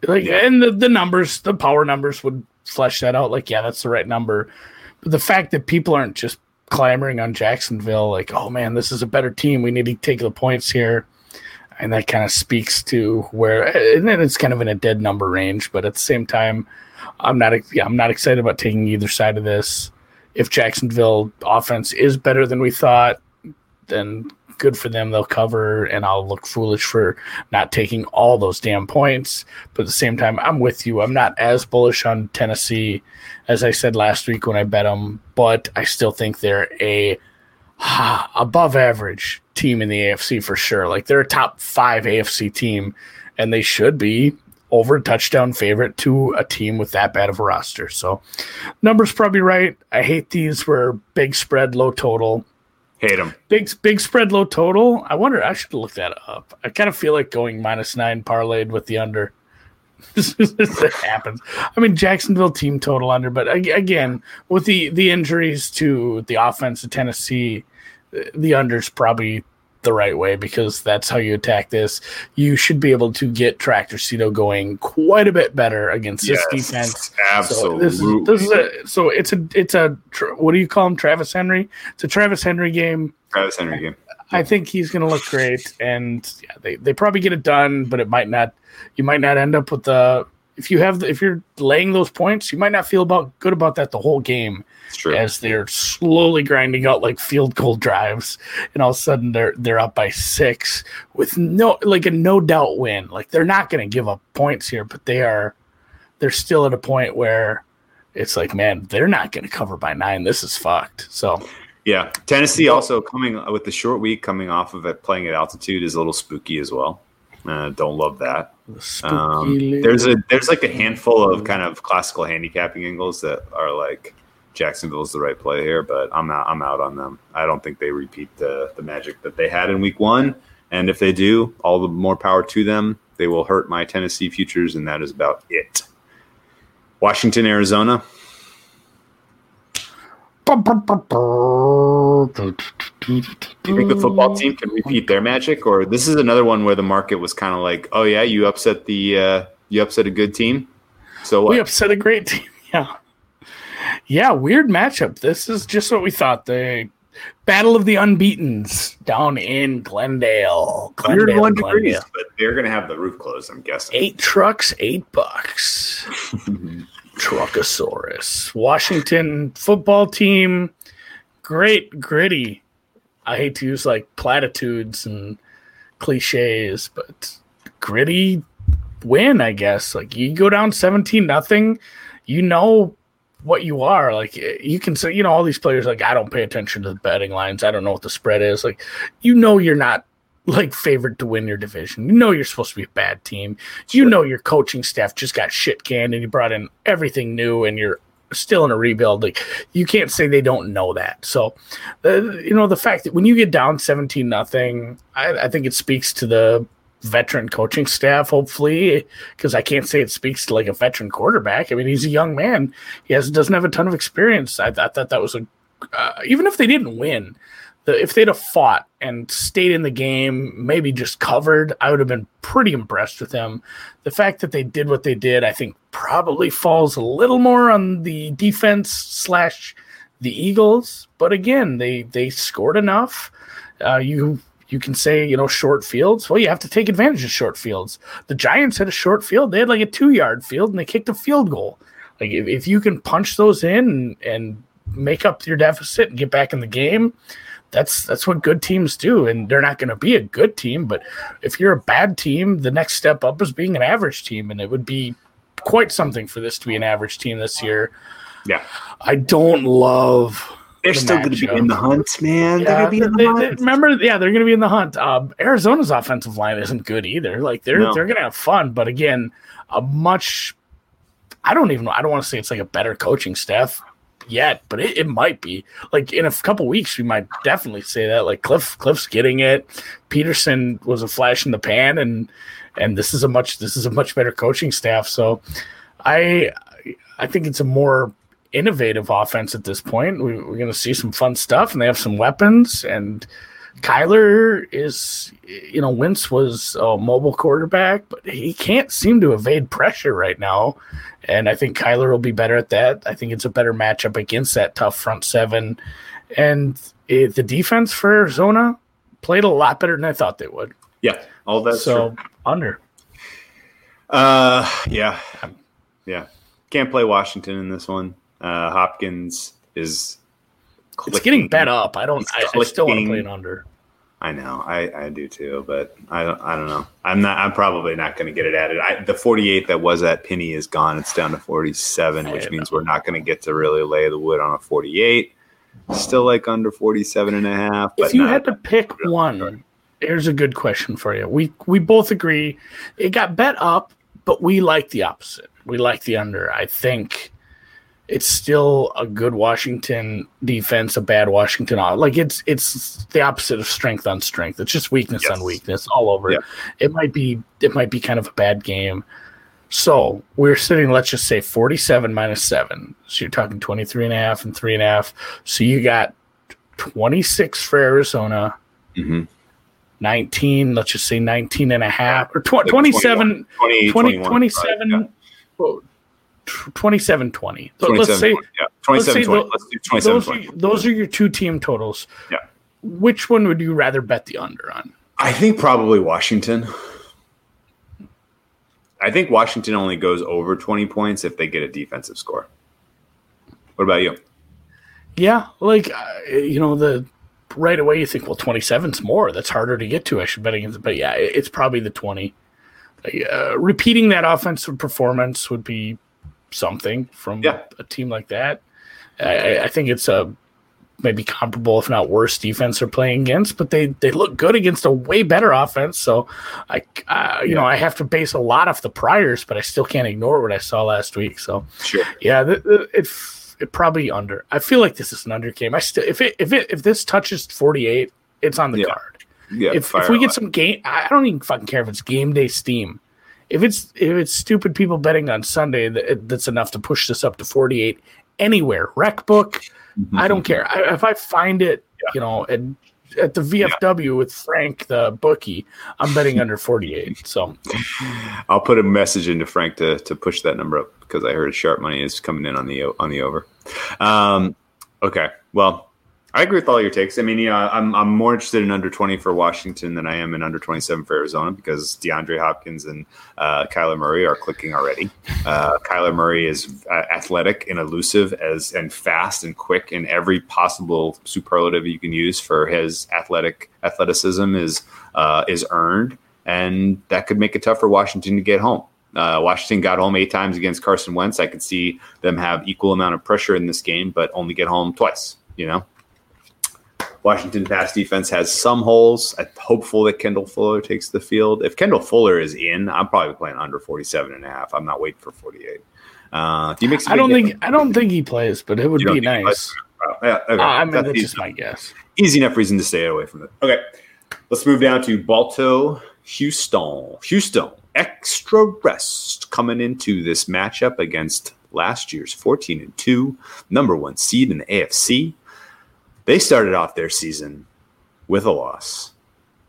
Like Yeah. and the, the numbers, the power numbers would flesh that out. Like, yeah, that's the right number. But the fact that people aren't just clamoring on Jacksonville, like, oh man, this is a better team. We need to take the points here. And that kind of speaks to where, and then it's kind of in a dead number range. But at the same time, I'm not, yeah, I'm not excited about taking either side of this. If Jacksonville offense is better than we thought, then good for them. They'll cover, and I'll look foolish for not taking all those damn points. But at the same time, I'm with you. I'm not as bullish on Tennessee as I said last week when I bet them, but I still think they're a ah, above average team in the AFC for sure. Like they're a top five AFC team, and they should be over a touchdown favorite to a team with that bad of a roster. So numbers probably right. I hate these where big spread, low total. hate them. Big big spread, low total. I wonder. I should look that up. I kind of feel like going minus nine parlayed with the under. it happens. I mean, Jacksonville team total under, but again, with the the injuries to the offense of Tennessee, uh, the under's probably the right way because that's how you attack this. You should be able to get Tractor Cito going quite a bit better against this defense. So absolutely. this is, this is a so it's a it's a what do you call him Travis Henry? It's a Travis Henry game. Travis Henry game. I think he's going to look great, and yeah, they they probably get it done, but it might not. You might not end up with the if you have the, if you're laying those points, you might not feel about good about that the whole game as they're slowly grinding out like field goal drives, and all of a sudden they're they're up by six with no like a no doubt win. Like they're not going to give up points here, but they are they're still at a point where it's like, man, they're not going to cover by nine. This is fucked. So Yeah, Tennessee also coming with the short week coming off of it playing at altitude is a little spooky as well. Uh, don't love that. Um, there's a there's like a handful of kind of classical handicapping angles that are like Jacksonville's the right play here, but I'm out I'm out on them. I don't think they repeat the the magic that they had in week one. And if they do, all the more power to them. They will hurt my Tennessee futures, and that is about it. Washington, Arizona. Do you think the football team can repeat their magic, or this is another one where the market was kind of like, "Oh yeah, you upset the uh, you upset a good team." So what? We upset a great team. Yeah. Yeah, weird matchup. This is just what we thought. The Battle of the Unbeatens down in Glendale. Glendale, 101 Glendale. degrees, but they're gonna have the roof closed. I'm guessing. Eight trucks, eight bucks. Truckosaurus. Washington football team. Great, gritty. I hate to use like platitudes and cliches, but gritty win, I guess. Like you go down 17 nothing, you know what you are. Like you can say, you know, all these players like I don't pay attention to the betting lines. I don't know what the spread is. Like you know you're not like favored to win your division. You know you're supposed to be a bad team. You know your coaching staff just got shit canned and you brought in everything new and you're still in a rebuild. Like you can't say they don't know that. So, uh, you know, the fact that when you get down 17 nothing, I, I think it speaks to the veteran coaching staff, hopefully, because I can't say it speaks to like a veteran quarterback. I mean, he's a young man. He has doesn't have a ton of experience. I, I thought that was a uh, even if they didn't win, the, if they'd have fought and stayed in the game, maybe just covered, I would have been pretty impressed with them. The fact that they did what they did, I think, probably falls a little more on the defense slash the Eagles. But again, they they scored enough. Uh, you you can say you know short fields. Well, you have to take advantage of short fields. The Giants had a short field. They had like a two yard field, and they kicked a field goal. Like if, if you can punch those in and, and make up your deficit and get back in the game, that's that's what good teams do. And they're not going to be a good team, but if you're a bad team, the next step up is being an average team, and it would be quite something for this to be an average team this year. Yeah, I don't love. They're the still going to be in the hunt, man. they're Yeah, going to be in the they- they- hunt. remember, yeah, they're going to be in the hunt. Um, Arizona's offensive line isn't good either. Like they're No. they're going to have fun, but again, a much. I don't even know. I don't want to say it's like a better coaching staff yet, but it, it might be. Like in a couple weeks, we might definitely say that. Like Cliff, Cliff's getting it. Peterson was a flash in the pan, and and this is a much this is a much better coaching staff. So, I I think it's a more innovative offense at this point. We, we're going to see some fun stuff, and they have some weapons. And Kyler is, you know, Wentz was a mobile quarterback, but he can't seem to evade pressure right now. And I think Kyler will be better at that. I think it's a better matchup against that tough front seven. And it, the defense for Arizona played a lot better than I thought they would. yeah, all that. so true. under. Uh, yeah, yeah. Can't play Washington in this one. Uh, Hopkins is. It's getting bet up. I don't. I, I still want to play an under. I know, I, I do too, but I don't, I don't know. I'm not. I'm probably not going to get it added. I, the 48 that was at Pinny is gone. It's down to 47, which means we're not going to get to really lay the wood on a 48. Still like under 47 and a half. if you had to pick one, here's a good question for you. We we both agree it got bet up, but we like the opposite. We like the under. I think it's still a good Washington defense, a bad Washington. Like it's it's the opposite of strength on strength. It's just weakness yes. on weakness all over. Yeah. It might be it might be kind of a bad game. So we're sitting, let's just say 47 minus seven. So you're talking 23 and a half and three and a half. So you got 26 for Arizona, mm-hmm. 19, let's just say 19 and a half or tw- like 27, 20, 20, 20 27, right, yeah. 2720. So let's say, yeah. 2720. Let's, let's do Those, are, those are your two team totals. Yeah. Which one would you rather bet the under on? I think probably Washington. I think Washington only goes over 20 points if they get a defensive score. What about you? Yeah, like uh, you know the right away you think well 27's more. That's harder to get to. I should bet against it. But yeah, it's probably the 20. Uh, repeating that offensive performance would be something from Yeah. a team like that. I- I, think it's a maybe comparable, if not worse, defense they're playing against, but they they look good against a way better offense. So I, uh, you know, I have to base a lot off the priors, but I still can't ignore what I saw last week. So Sure. yeah, the, it it probably under. I feel like this is an under game. I still if it if it if this touches forty eight, it's on the Yeah. card. Yeah. if if we get some game, I don't even fucking care if it's game day Steam. If it's if it's stupid people betting on Sunday, that, that's enough to push this up to forty eight anywhere. Rec book, Mm-hmm. I don't care. I, if I find it, you know, at, at the VFW with Frank the bookie, I'm betting under forty eight. So I'll put a message into Frank to, to push that number up because I heard sharp money is coming in on the on the over. Um, okay, well, I agree with all your takes. I mean, yeah, I'm I'm more interested in under 20 for Washington than I am in under 27 for Arizona because DeAndre Hopkins and uh, Kyler Murray are clicking already. Uh, Kyler Murray is uh, athletic and elusive as and fast and quick in every possible superlative you can use for his athletic athleticism is uh, is earned, and that could make it tough for Washington to get home. Uh, Washington got home eight times against Carson Wentz. I could see them have equal amount of pressure in this game, but only get home twice. You know, Washington pass defense has some holes. I'm hopeful that Kendall Fuller takes the field. If Kendall Fuller is in, I'm probably playing under 47 and a half. I'm not waiting for 48. Uh, do you make? I don't think I don't think he plays, but it would be nice. Oh, yeah, okay. Uh, I mean, That's that's just my guess. easy enough reason to stay away from it. Okay, let's move down to Balto, Houston. Houston, extra rest coming into this matchup against last year's 14 and 2, number one seed in the AFC. They started off their season with a loss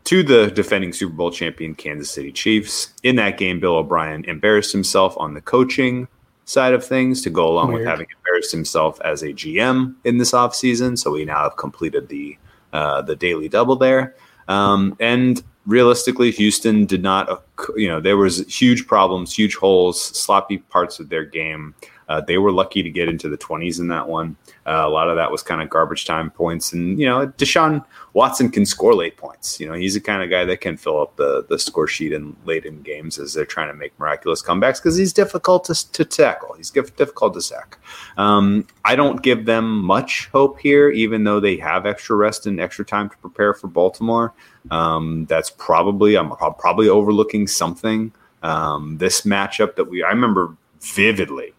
to the defending Super Bowl champion Kansas City Chiefs. In that game, Bill O'Brien embarrassed himself on the coaching side of things to go along Weird. with having embarrassed himself as a GM in this offseason. So we now have completed the uh, the daily double there. Um, and realistically, Houston did not, you know, there was huge problems, huge holes, sloppy parts of their game. Uh, they were lucky to get into the 20s in that one. Uh, a lot of that was kind of garbage time points. And, you know, Deshaun Watson can score late points. You know, he's the kind of guy that can fill up the, the score sheet in late in games as they're trying to make miraculous comebacks because he's difficult to, to tackle. He's difficult to sack. Um, I don't give them much hope here, even though they have extra rest and extra time to prepare for Baltimore. Um, that's probably, I'm probably overlooking something. Um, this matchup that we, I remember vividly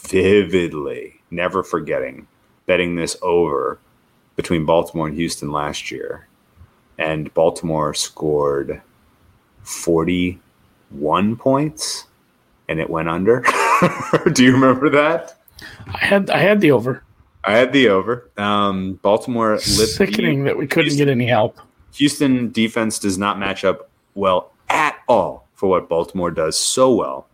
vividly, never forgetting betting this over between Baltimore and Houston last year. And Baltimore scored 41 points and it went under. Do you remember that? I had I had the over. I had the over. Um, Baltimore sickening that we couldn't Houston, get any help. Houston defense does not match up well at all for what Baltimore does so well.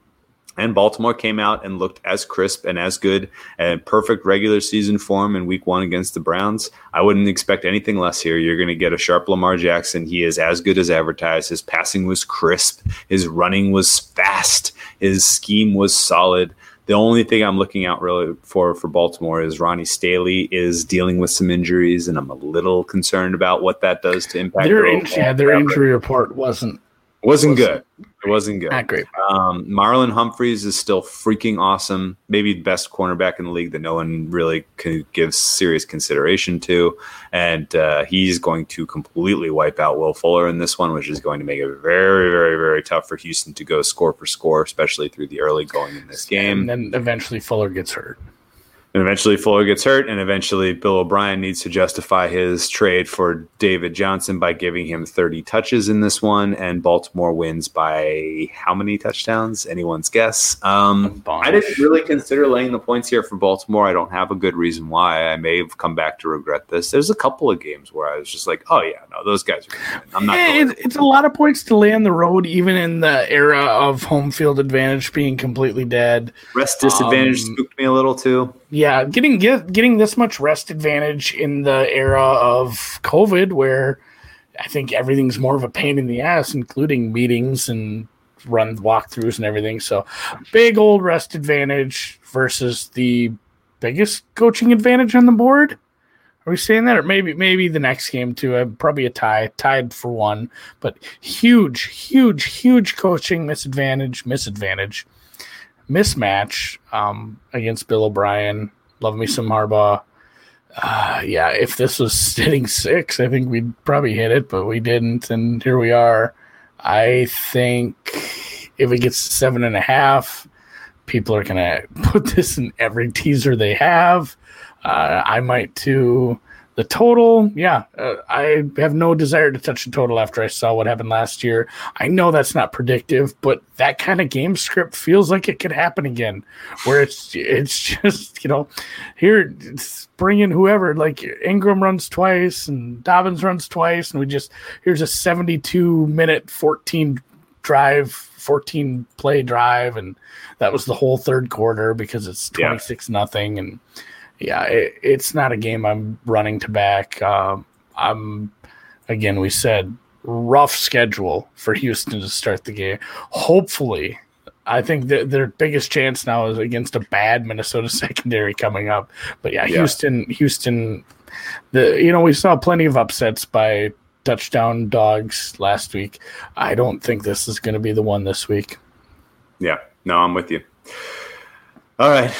And Baltimore came out and looked as crisp and as good and perfect regular season form in week one against the Browns. I wouldn't expect anything less here. You're going to get a sharp Lamar Jackson. He is as good as advertised. His passing was crisp, his running was fast, his scheme was solid. The only thing I'm looking out really for for Baltimore is Ronnie Stanley is dealing with some injuries, and I'm a little concerned about what that does to impact their, in, yeah, their injury report wasn't wasn't good. It wasn't good. Not great. Um, Marlon Humphreys is still freaking awesome. Maybe the best cornerback in the league that no one really can give serious consideration to. And uh, he's going to completely wipe out Will Fuller in this one, which is going to make it very, very, very tough for Houston to go score for score, especially through the early going in this game. And then eventually Fuller gets hurt. And eventually Fuller gets hurt, and eventually Bill O'Brien needs to justify his trade for David Johnson by giving him 30 touches in this one, and Baltimore wins by how many touchdowns? Anyone's guess. Um, I didn't really consider laying the points here for Baltimore. I don't have a good reason why. I may have come back to regret this. There's a couple of games where I was just like, oh yeah, no, those guys are. I'm not. Yeah, it's, it's a lot of points to lay on the road, even in the era of home field advantage being completely dead. Rest disadvantage um, spooked me a little too yeah, getting get, getting this much rest advantage in the era of COVID, where I think everything's more of a pain in the ass, including meetings and run walkthroughs and everything. So, big old rest advantage versus the biggest coaching advantage on the board. Are we saying that, or maybe maybe the next game too? Uh, probably a tie, tied for one, but huge, huge, huge coaching misadvantage, misadvantage mismatch um, against Bill O'Brien. Love me some Harbaugh. Uh, yeah, if this was sitting six, I think we'd probably hit it, but we didn't, and here we are. I think if it gets seven and a half, people are gonna put this in every teaser they have. Uh, I might too. The total, yeah, uh, I have no desire to touch the total after I saw what happened last year. I know that's not predictive, but that kind of game script feels like it could happen again, where it's it's just you know, here bring in whoever like Ingram runs twice and Dobbins runs twice, and we just here's a 72 minute 14 drive 14 play drive and that was the whole third quarter because it's 26 yeah. nothing and yeah, it, it's not a game I'm running to back. Uh, I'm again, we said rough schedule for Houston to start the game. Hopefully, I think that their biggest chance now is against a bad Minnesota secondary coming up. But yeah, yeah, Houston, Houston, the you know we saw plenty of upsets by touchdown dogs last week. I don't think this is going to be the one this week. Yeah, no, I'm with you. All right.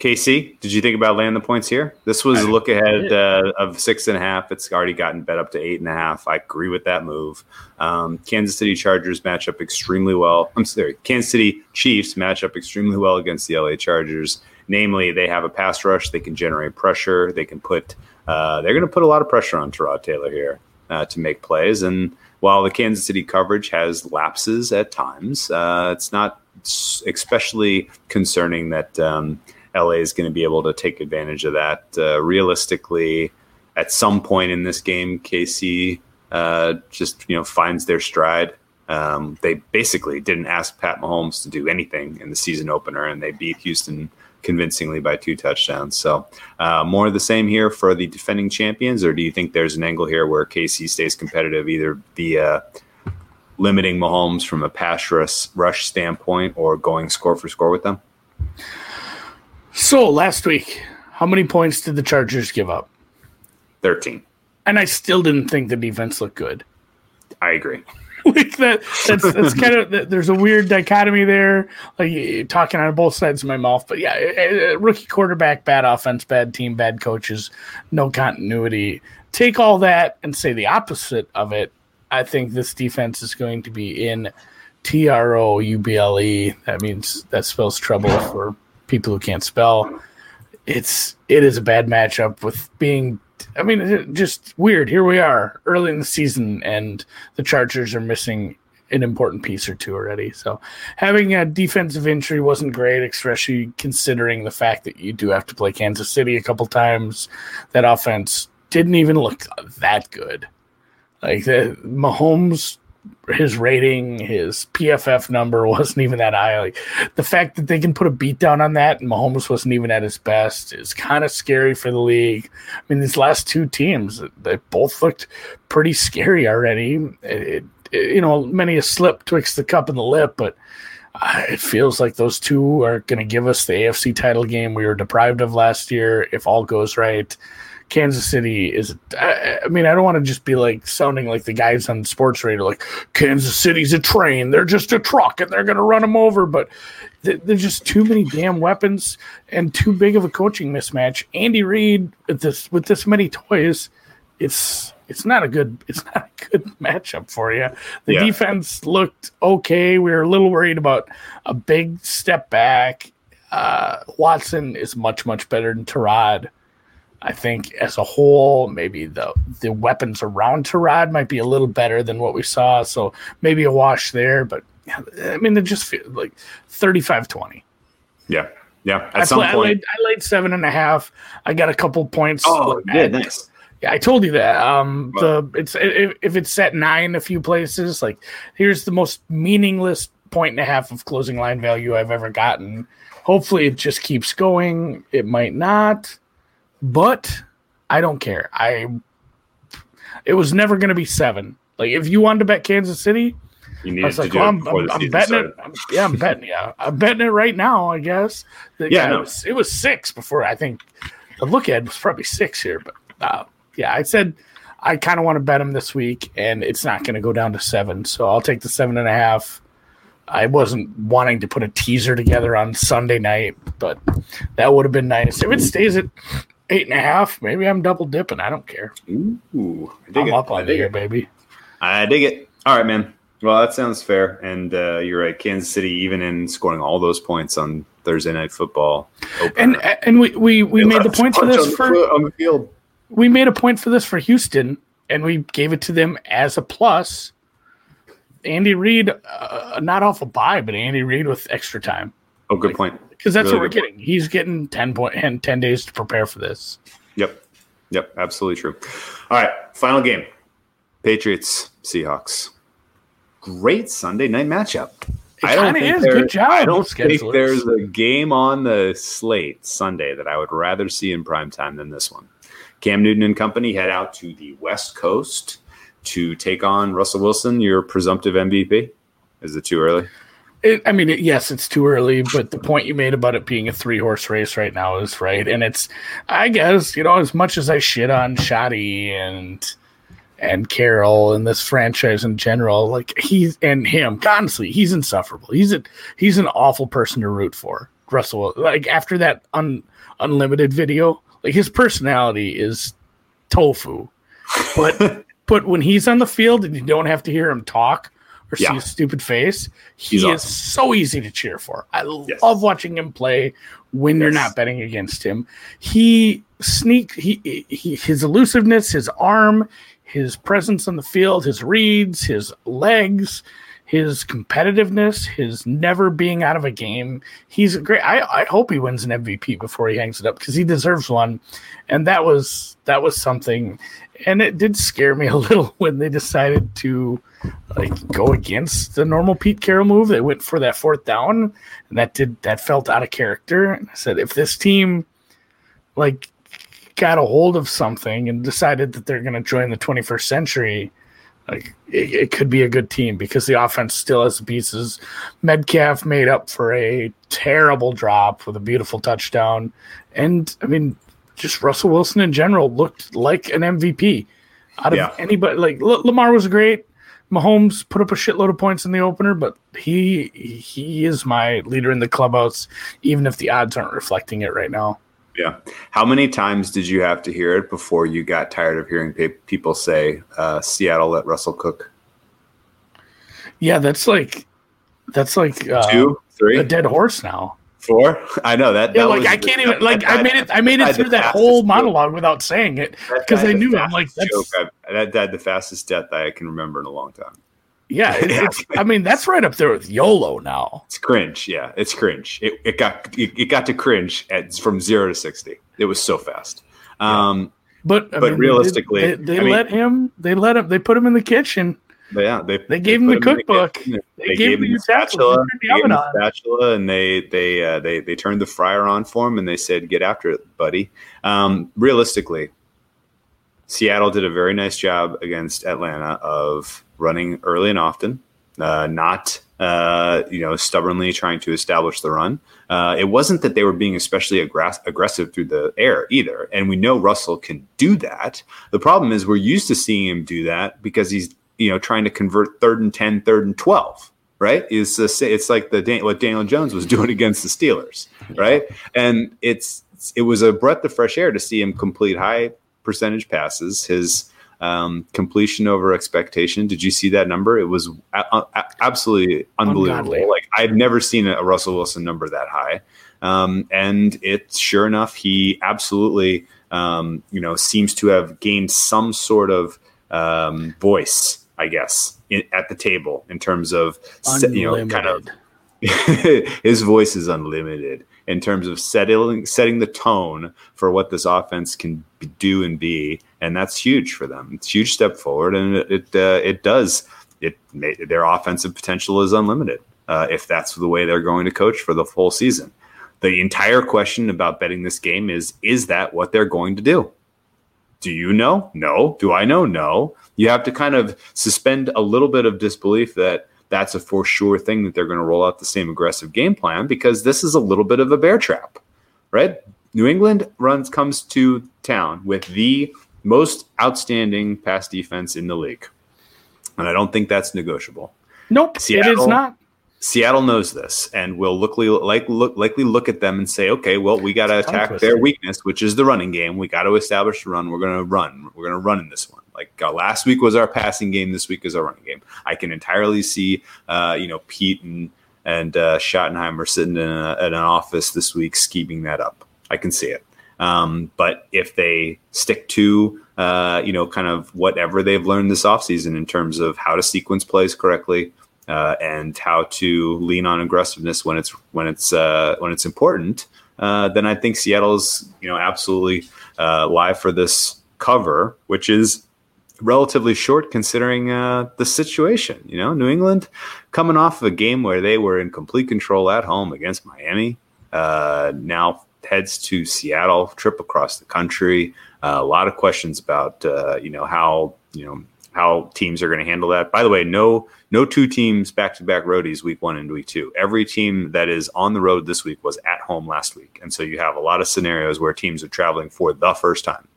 KC, did you think about laying the points here? This was a look ahead uh, of six and a half. It's already gotten bet up to eight and a half. I agree with that move. Um, Kansas City Chargers match up extremely well. I'm sorry, Kansas City Chiefs match up extremely well against the LA Chargers. Namely, they have a pass rush. They can generate pressure. They can put. Uh, they're going to put a lot of pressure on Tyrod Taylor here uh, to make plays. And while the Kansas City coverage has lapses at times, uh, it's not especially concerning that. Um, LA is going to be able to take advantage of that. Uh, realistically, at some point in this game, KC uh, just you know finds their stride. Um, they basically didn't ask Pat Mahomes to do anything in the season opener, and they beat Houston convincingly by two touchdowns. So, uh, more of the same here for the defending champions, or do you think there's an angle here where KC stays competitive either via limiting Mahomes from a pass rush, rush standpoint or going score for score with them? So, last week, how many points did the Chargers give up? 13. And I still didn't think the defense looked good. I agree. like that that's that's kind of there's a weird dichotomy there like talking out of both sides of my mouth but yeah rookie quarterback bad offense bad team bad coaches no continuity take all that and say the opposite of it i think this defense is going to be in t-r-o-u-b-l-e that means that spells trouble for people who can't spell it's it is a bad matchup with being I mean, just weird. Here we are early in the season, and the Chargers are missing an important piece or two already. So having a defensive injury wasn't great, especially considering the fact that you do have to play Kansas City a couple times. That offense didn't even look that good. Like the Mahomes his rating, his PFF number wasn't even that high. Like the fact that they can put a beat down on that and Mahomes wasn't even at his best is kind of scary for the league. I mean, these last two teams, they both looked pretty scary already. It, it, you know, many a slip twixt the cup and the lip, but uh, it feels like those two are going to give us the AFC title game we were deprived of last year if all goes right. Kansas City is. I, I mean, I don't want to just be like sounding like the guys on sports radio, like Kansas City's a train. They're just a truck, and they're going to run them over. But th- there's just too many damn weapons and too big of a coaching mismatch. Andy Reid with this with this many toys, it's it's not a good it's not a good matchup for you. The yeah. defense looked okay. We were a little worried about a big step back. Uh, Watson is much much better than Tyrod. I think as a whole, maybe the the weapons around Tyrod might be a little better than what we saw. So maybe a wash there, but I mean, they just feel like 35-20. Yeah. Yeah. At I, some point, I laid, I laid seven and a half. I got a couple points. Oh, yeah, nice. Yeah, I told you that. Um, well, the it's if, if it's set nine a few places, like here's the most meaningless point and a half of closing line value I've ever gotten. Hopefully, it just keeps going. It might not. But I don't care. I it was never going to be seven. Like if you wanted to bet Kansas City, you I was like, well, I'm, I'm, I'm betting started. it. I'm, yeah, I'm betting. Yeah, I'm betting it right now. I guess. The, yeah, no. it, was, it was six before. I think the look at was probably six here, but uh, yeah, I said I kind of want to bet him this week, and it's not going to go down to seven. So I'll take the seven and a half. I wasn't wanting to put a teaser together on Sunday night, but that would have been nice. If it stays at eight and a half. Maybe I'm double dipping. I don't care. Ooh, I dig I'm it. up on here, baby. I dig it. All right, man. Well, that sounds fair. And uh, you're right. Kansas City, even in scoring all those points on Thursday night football, opener, and and we we, we made the point for this for on the field. We made a point for this for Houston, and we gave it to them as a plus. Andy Reid, uh, not off a bye, but Andy Reid with extra time. Oh, good like, point because that's really what we're getting. Point. He's getting 10 point and 10 days to prepare for this. Yep. Yep. Absolutely true. All right. Final game Patriots, Seahawks. Great Sunday night matchup. It I don't think is. Good job. I don't think there's a game on the slate Sunday that I would rather see in prime time than this one. Cam Newton and company head out to the West Coast to take on Russell Wilson, your presumptive MVP. Is it too early? It, I mean, it, yes, it's too early, but the point you made about it being a three horse race right now is right. And it's, I guess, you know, as much as I shit on Schotty and and Carroll and this franchise in general, like he's and him, honestly, he's insufferable. He's a he's an awful person to root for. Russell, like after that un, unlimited video, like his personality is tofu, but but when he's on the field and you don't have to hear him talk or yeah. see his stupid face. He He's is awesome. so easy to cheer for. I yes. love watching him play when yes. you're not betting against him. He sneak he, he his elusiveness, his arm, his presence on the field, his reads, his legs, his competitiveness, his never being out of a game. He's great. I, I hope he wins an MVP before he hangs it up because he deserves one. And that was that was something. And it did scare me a little when they decided to like go against the normal Pete Carroll move. They went for that fourth down, and that did that felt out of character. And I said, if this team like got a hold of something and decided that they're going to join the 21st century, like it, it, could be a good team because the offense still has pieces. Metcalf made up for a terrible drop with a beautiful touchdown, and I mean, just Russell Wilson in general looked like an MVP out of yeah. anybody. Like Lamar was great. Mahomes put up a shitload of points in the opener, but he he is my leader in the clubhouse, even if the odds aren't reflecting it right now. Yeah. How many times did you have to hear it before you got tired of hearing pe- people say uh, Seattle let Russell cook? Yeah, that's like that's like uh, two, three, a dead horse now. Four. I know that. Yeah, that like I can't the, even like I made it. I made it through that whole monologue without saying it because I knew I'm like that's that died the fastest death I can remember in a long time. Yeah, it's. I mean, that's right up there with YOLO now. It's cringe. Yeah, it's cringe. It, it got it, it, got to cringe at from zero to sixty. It was so fast. Um, but I but mean, realistically, they, they, they let mean, him. They let him. They put him in the kitchen. Yeah, they they gave him the cookbook. The they, they, gave, him the spatula, the, the spatula, and they they uh, they they turned the fryer on for him, and they said, "Get after it, buddy." Um, realistically, Seattle did a very nice job against Atlanta of running early and often, uh, not uh, you know stubbornly trying to establish the run. Uh, it wasn't that they were being especially aggress- aggressive through the air either, and we know Russell can do that. The problem is we're used to seeing him do that because he's you know trying to convert third and 10, third and twelve. Right? Is it's like the what Daniel Jones was doing against the Steelers, right? And it's it was a breath of fresh air to see him complete high percentage passes. His um, completion over expectation. Did you see that number? It was a- a- absolutely unbelievable. Ungodly. Like I've never seen a Russell Wilson number that high. Um, and it's sure enough, he absolutely, um, you know, seems to have gained some sort of um, voice, I guess, in, at the table in terms of, unlimited. you know, kind of his voice is unlimited in terms of setting setting the tone for what this offense can do and be, and that's huge for them. It's a huge step forward, and it it, uh, it does it their offensive potential is unlimited uh, if that's the way they're going to coach for the full season. The entire question about betting this game is: is that what they're going to do? Do you know? No. Do I know? No. You have to kind of suspend a little bit of disbelief that that's a for sure thing that they're going to roll out the same aggressive game plan because this is a little bit of a bear trap, right? New England runs comes to town with the most outstanding pass defense in the league, and I don't think that's negotiable. Nope, Seattle, it is not. Seattle knows this and will look, like, look likely look at them and say, okay, well, we got to attack their weakness, which is the running game. We got to establish the run. We're going to run. We're going to run in this one. Like uh, last week was our passing game. This week is our running game. I can entirely see, uh, you know, Pete and and uh, Schottenheimer sitting in, a, in, an office this week scheming that up. I can see it. Um, but if they stick to, uh, you know, kind of whatever they've learned this offseason in terms of how to sequence plays correctly, uh, and how to lean on aggressiveness when it's when it's uh, when it's important, uh, then I think Seattle's you know absolutely uh, live for this cover, which is relatively short considering uh, the situation. You know, New England coming off of a game where they were in complete control at home against Miami, uh, now heads to Seattle, trip across the country. a lot of questions about you know how you know how teams are going to handle that. By the way, no no two teams back to back roadies week one and week two. Every team that is on the road this week was at home last week, and so you have a lot of scenarios where teams are traveling for the first time.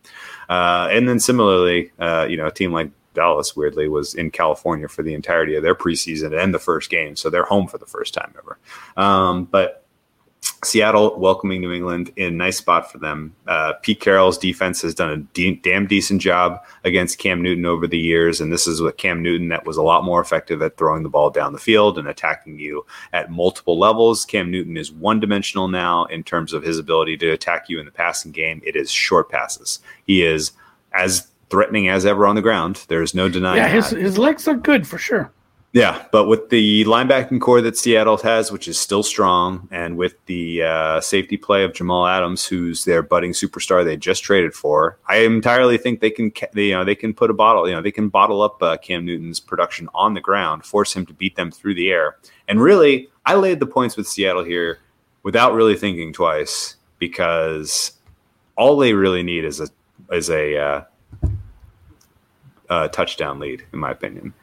Uh, and then similarly, uh, you know, a team like Dallas weirdly was in California for the entirety of their preseason and the first game, so they're home for the first time ever. Um, but Seattle welcoming New England in nice spot for them. Uh, Pete Carroll's defense has done a de- damn decent job against Cam Newton over the years, and this is what Cam Newton that was a lot more effective at throwing the ball down the field and attacking you at multiple levels. Cam Newton is one dimensional now in terms of his ability to attack you in the passing game. It is short passes. He is as threatening as ever on the ground. There is no denying. Yeah, his his legs are good for sure. Yeah, but with the linebacking corps that Seattle has, which is still strong, and with the uh, safety play of Jamal Adams, who's their budding superstar they just traded for, I entirely think they can, they, you know, they can put a bottle, you know, they can bottle up uh, Cam Newton's production on the ground, force him to beat them through the air, and really, I laid the points with Seattle here without really thinking twice because all they really need is a is a, uh, a touchdown lead, in my opinion.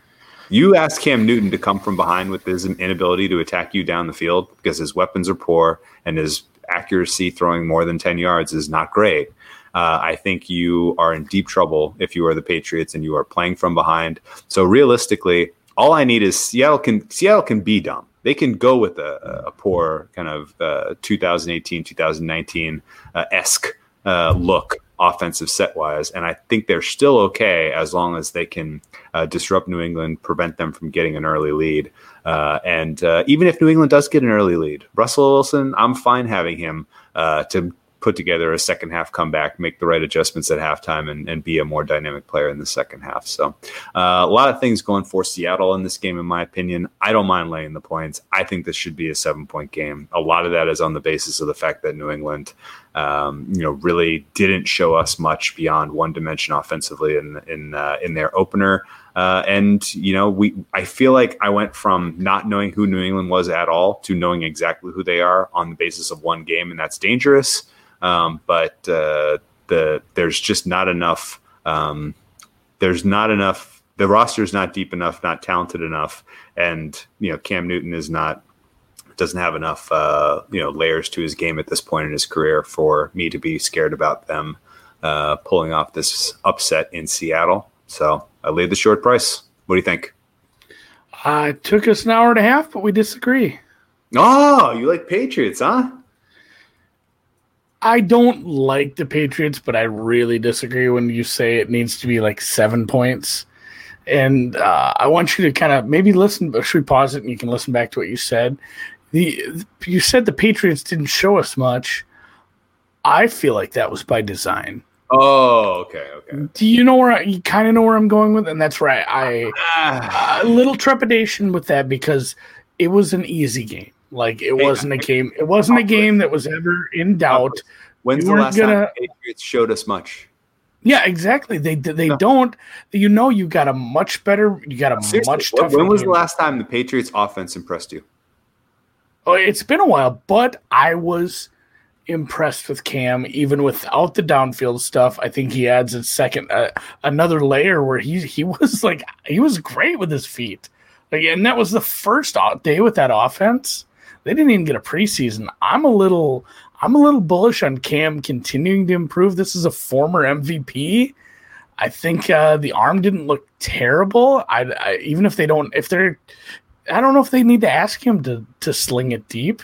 You ask Cam Newton to come from behind with his inability to attack you down the field because his weapons are poor and his accuracy throwing more than 10 yards is not great. Uh, I think you are in deep trouble if you are the Patriots and you are playing from behind. So realistically, all I need is Seattle can Seattle can be dumb. They can go with a, a poor kind of uh, 2018 2019 uh, esque uh, look offensive set wise. And I think they're still okay as long as they can uh, disrupt New England, prevent them from getting an early lead. Uh, and uh, even if New England does get an early lead, Russell Wilson, I'm fine having him uh, to put together a second half comeback, make the right adjustments at halftime, and, and be a more dynamic player in the second half. So, uh, a lot of things going for Seattle in this game, in my opinion. I don't mind laying the points. I think this should be a seven point game. A lot of that is on the basis of the fact that New England, um, you know, really didn't show us much beyond one dimension offensively in in uh, in their opener. Uh, and you know, we I feel like I went from not knowing who New England was at all to knowing exactly who they are on the basis of one game, and that's dangerous. Um, but uh, the there's just not enough. Um, there's not enough. The roster is not deep enough, not talented enough, and you know Cam Newton is not doesn't have enough uh, you know layers to his game at this point in his career for me to be scared about them uh, pulling off this upset in Seattle. So I laid the short price. What do you think? Uh, it took us an hour and a half, but we disagree. Oh, you like Patriots, huh? I don't like the Patriots, but I really disagree when you say it needs to be like seven points. And uh, I want you to kind of maybe listen. Should we pause it and you can listen back to what you said? The you said the Patriots didn't show us much. I feel like that was by design. Oh, okay, okay. Do you know where I, you kind of know where I'm going with? And that's right. I ah. a little trepidation with that because it was an easy game. Like it hey, wasn't a game. It wasn't a game that was ever in doubt. When's the last gonna, time Patriots showed us much? Yeah, exactly. They they no. don't. You know, you got a much better. You got a Seriously, much tougher. When was game. the last time the Patriots offense impressed you? Oh, it's been a while, but I was impressed with Cam even without the downfield stuff. I think he adds a second uh, another layer where he he was like he was great with his feet. Like, and that was the first day with that offense. They didn't even get a preseason. I'm a little I'm a little bullish on Cam continuing to improve. This is a former MVP. I think uh, the arm didn't look terrible. I, I, even if they don't, if they're, I don't know if they need to ask him to to sling it deep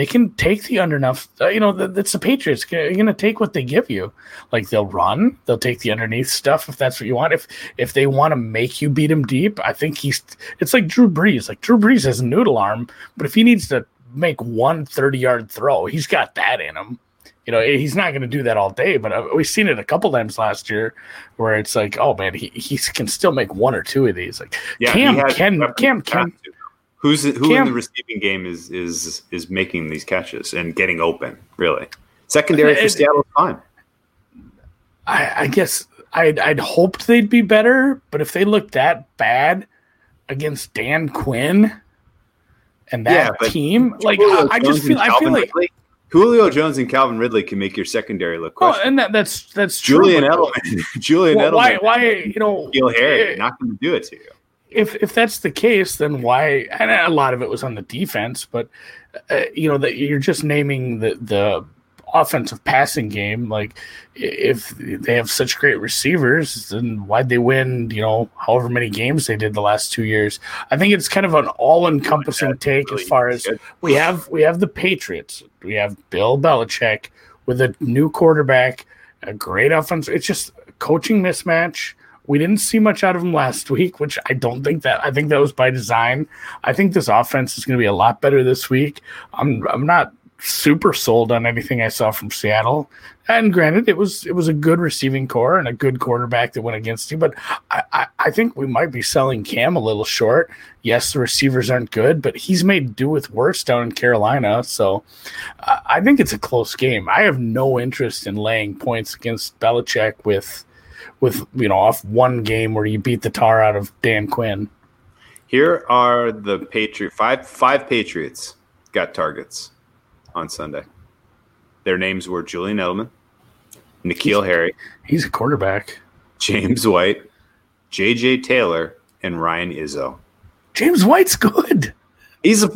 they can take the under enough. Uh, you know, that's the Patriots. You're going to take what they give you. Like they'll run, they'll take the underneath stuff if that's what you want. If if they want to make you beat him deep, I think he's. It's like Drew Brees. Like Drew Brees has a noodle arm, but if he needs to make one 30 yard throw, he's got that in him. You know, he's not going to do that all day, but uh, we've seen it a couple times last year where it's like, oh man, he, he can still make one or two of these. Like yeah, Cam can Cam can Who's who Cam, in the receiving game is is is making these catches and getting open? Really, secondary for Seattle fine. I, I guess I'd I'd hoped they'd be better, but if they look that bad against Dan Quinn and that yeah, team, like Julio I, I just feel I feel like. Ridley, Julio Jones and Calvin Ridley can make your secondary look. Oh, and that, that's that's Julian true, Edelman. Julian well, Edelman. Why? Why? You know, Feel Harry eh, not going to do it to you if if that's the case, then why? And a lot of it was on the defense, but uh, you know that you're just naming the the offensive passing game. Like if they have such great receivers, then why'd they win? You know, however many games they did the last two years. I think it's kind of an all encompassing take as far as we have we have the Patriots, we have Bill Belichick with a new quarterback, a great offense. It's just coaching mismatch we didn't see much out of him last week, which I don't think that I think that was by design. I think this offense is going to be a lot better this week. I'm I'm not super sold on anything I saw from Seattle. And granted, it was it was a good receiving corps and a good quarterback that went against you. But I, I, I think we might be selling Cam a little short. Yes, the receivers aren't good, but he's made do with worse down in Carolina. So uh, I think it's a close game. I have no interest in laying points against Belichick with with you know off one game where you beat the tar out of Dan Quinn. Here are the Patriot five five Patriots got targets on Sunday. Their names were Julian Edelman, N'Keal Harry, He's a quarterback. James White, J.J. Taylor, and Ryan Izzo. James White's good. He's a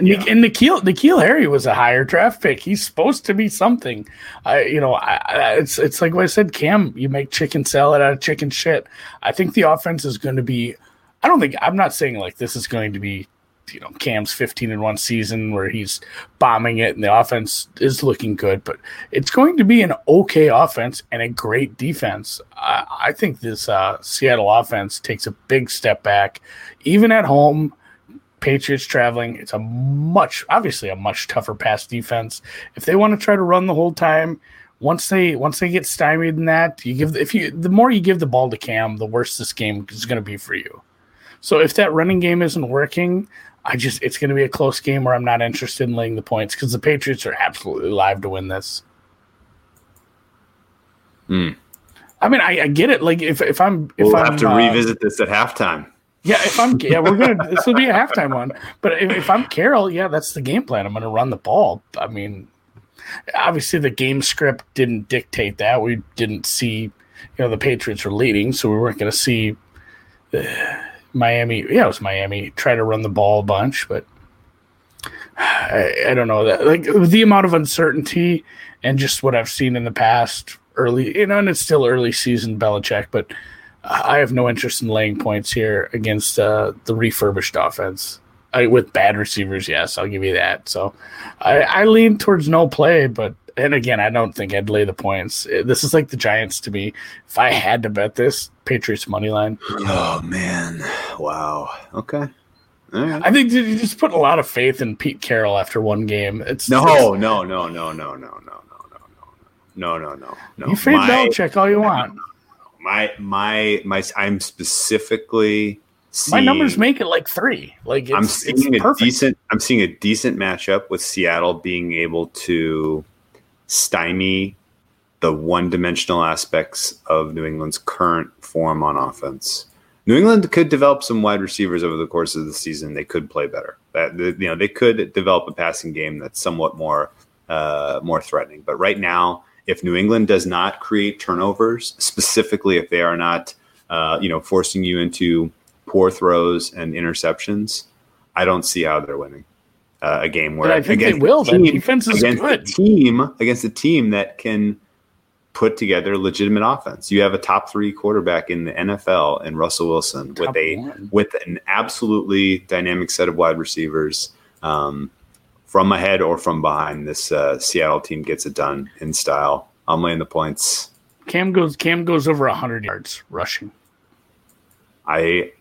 And, yeah. and N'Keal, N'Keal Harry was a higher draft pick. He's supposed to be something. I, you know, I, I, it's it's like what I said. Cam, you make chicken salad out of chicken shit. I think the offense is going to be. I don't think I'm not saying like this is going to be you know Cam's 15 in one season where he's bombing it and the offense is looking good, but it's going to be an okay offense and a great defense. I, I think this uh, Seattle offense takes a big step back, even at home. Patriots traveling, it's a much obviously a much tougher pass defense. If they want to try to run the whole time, once they once they get stymied in that, you give if you the more you give the ball to Cam, the worse this game is going to be for you. So if that running game isn't working, I just it's going to be a close game where I'm not interested in laying the points because the Patriots are absolutely live to win this. Hmm. I mean, I, I, get it. Like if if I'm if we'll I'm, have to uh, revisit this at halftime. Yeah, if I'm yeah, we're gonna this will be a halftime one. But if, if I'm Carroll, yeah, that's the game plan. I'm gonna run the ball. I mean, obviously the game script didn't dictate that. We didn't see, you know, the Patriots were leading, so we weren't gonna see. Uh, Miami, yeah, it was Miami. Try to run the ball a bunch, but I, I, don't know that like the amount of uncertainty and just what I've seen in the past early, you know, and it's still early season Belichick, but I have no interest in laying points here against uh, the refurbished offense. I, with bad receivers, yes, I'll give you that. So I, I lean towards no play, but and again, I don't think I'd lay the points. This is like the Giants to me. If I had to bet this, Patriots money line. Oh man, wow. Okay. Right. I think you just put a lot of faith in Pete Carroll after one game. It's no, no, no, no, no, no, no, no, no, no, no, no, no. You fade Belichick all you want. My my my. I'm specifically. Seeing, my numbers make it like three. Like I'm seeing a perfect. decent. I'm seeing a decent matchup with Seattle being able to stymie the one dimensional aspects of New England's current form on offense. New England could develop some wide receivers over the course of the season. They could play better. That you know, they could develop a passing game that's somewhat more uh, more threatening. But right now, if New England does not create turnovers, specifically if they are not, uh, you know, forcing you into poor throws and interceptions, I don't see how they're winning uh, a game where but I think they will. Team, defense is against good. A team against a team that can put together legitimate offense. You have a top three quarterback in the NFL and Russell Wilson top with a one. with an absolutely dynamic set of wide receivers. Um, from ahead or from behind, this uh, Seattle team gets it done in style. I'm laying the points. Cam goes. Cam goes over hundred yards rushing. I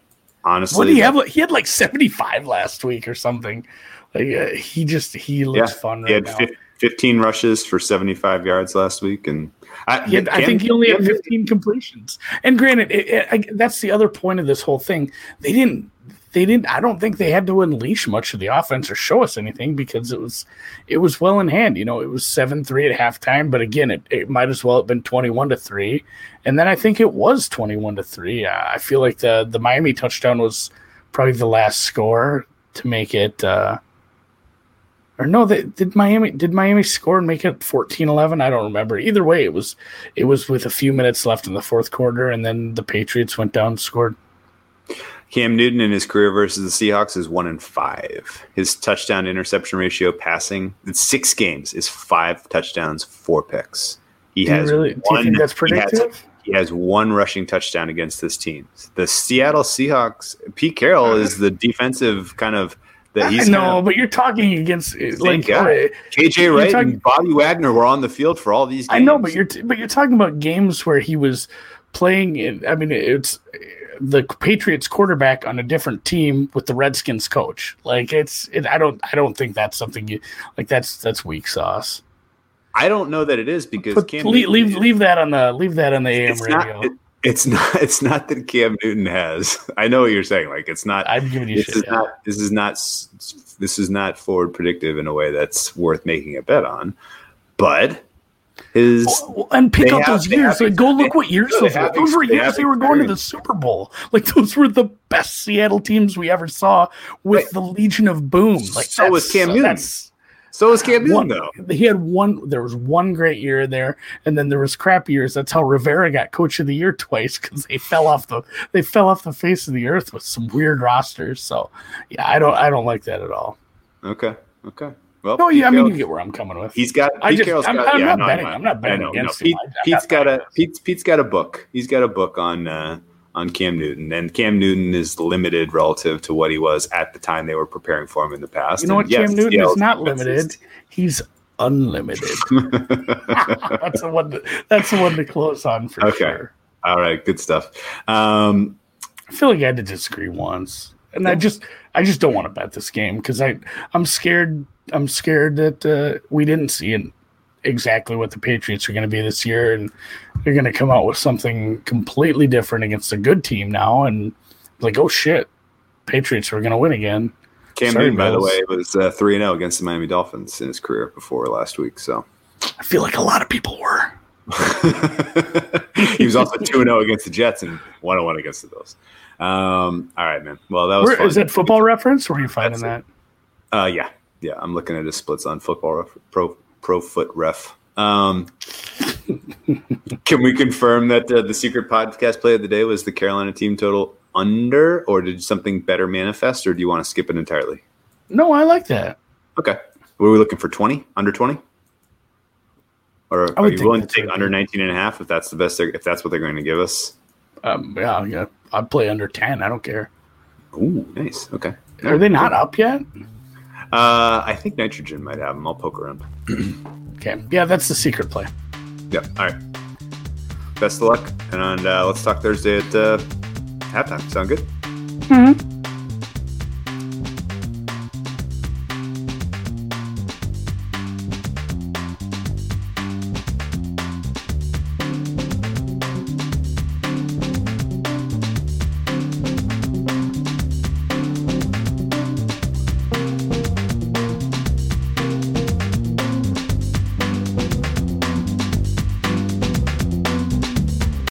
honestly, what do you have? He had like 75 last week or something. Like, uh, he just he looks yeah, fun. Right he had now. 15 rushes for 75 yards last week, and I, had, I think he only had 15 completions. And granted, it, it, I, that's the other point of this whole thing. They didn't. They didn't. I don't think they had to unleash much of the offense or show us anything because it was, it was well in hand. You know, it was seven three at halftime, but again, it, it might as well have been 21 to three, and then I think it was 21 to three. I feel like the the Miami touchdown was probably the last score to make it. Uh, or no, they, did Miami did Miami score and make it 14-11? I don't remember. Either way, it was it was with a few minutes left in the fourth quarter, and then the Patriots went down and scored. Cam Newton in his career versus the Seahawks is one in five. His touchdown interception ratio passing in six games is five touchdowns, four picks. He do has really, one, do you think that's predictive? He has, he has one rushing touchdown against this team. The Seattle Seahawks, Pete Carroll is the defensive kind of – that he's no, but you're talking against like guy. KJ Wright talking, and Bobby Wagner were on the field for all these. games. I know, but you're t- but you're talking about games where he was playing. In, I mean, it's the Patriots quarterback on a different team with the Redskins coach. Like it's it, I don't I don't think that's something you like that's that's weak sauce. I don't know that it is because Put, Cam leave, leave Newton- leave that on the leave that on the AM radio. not, it- it's not it's not that Cam Newton has. I know what you're saying. Like it's not. I'm giving you This shit. is yeah. not. This is not. This is not forward predictive in a way that's worth making a bet on. But his oh, oh, and pick up have- those years. Like, go look what years they those were. Those were years they were going to the. Super Bowl. Like those were the best Seattle teams we ever saw with Right. the Legion of Boom. Like So was Cam Newton. So is Cam. Newton though. He had one. There was one great year there, and then there was crap years. That's how Rivera got Coach of the Year twice because they fell off the they fell off the face of the earth with some weird rosters. So yeah, I don't I don't like that at all. Okay. Okay. Well. No, yeah, I mean Carroll- you get where I'm coming with. He's got. I Pete just- Carroll's I'm- got. I'm yeah, not no, betting- I. I'm not betting I know, against no, him. Pete, I- I'm Pete's got a. Pete's, Pete's got a book. He's got a book on uh, on Cam Newton, and Cam Newton is limited relative to what he was at the time they were preparing for him in the past. You know what? Yes, Cam Newton is not limited. He's unlimited. that's the one. To, that's the one to close on for Okay. sure. All right, good stuff. Um, I feel like I had to disagree once, and I just, I just don't want to bet this game because I, I'm scared. I'm scared that uh, we didn't see it exactly what the Patriots are going to be this year, and they're going to come out with something completely different against a good team now, and like, oh shit, Patriots are going to win again. Cam Newton, by the way, was uh, three and zero against the Miami Dolphins in his career before last week. So I feel like a lot of people were. he was also two and zero against the Jets and one and one against the Bills. Um, all right, man. Well, that was Where, is that football reference? Where are you finding That's that? Uh, yeah, yeah. I'm looking at his splits on football ref, pro pro foot ref. Um, can we confirm that uh, the secret podcast play of the day was the Carolina team total under, or did something better manifest, or do you want to skip it entirely? No, I like that. Okay. Were we looking for 20? Under 20? Or are you willing to take under they- 19 and a half if that's the best if that's what they're going to give us? Um, yeah, yeah. I'd play under ten. I don't care. Ooh, nice. Okay. Are they not up yet? Uh, I think nitrogen might have them. I'll poke around. Okay. Yeah, that's the secret play. Yep. All right. Best of luck, and uh, let's talk Thursday at uh, halftime. Sound good? Mhm.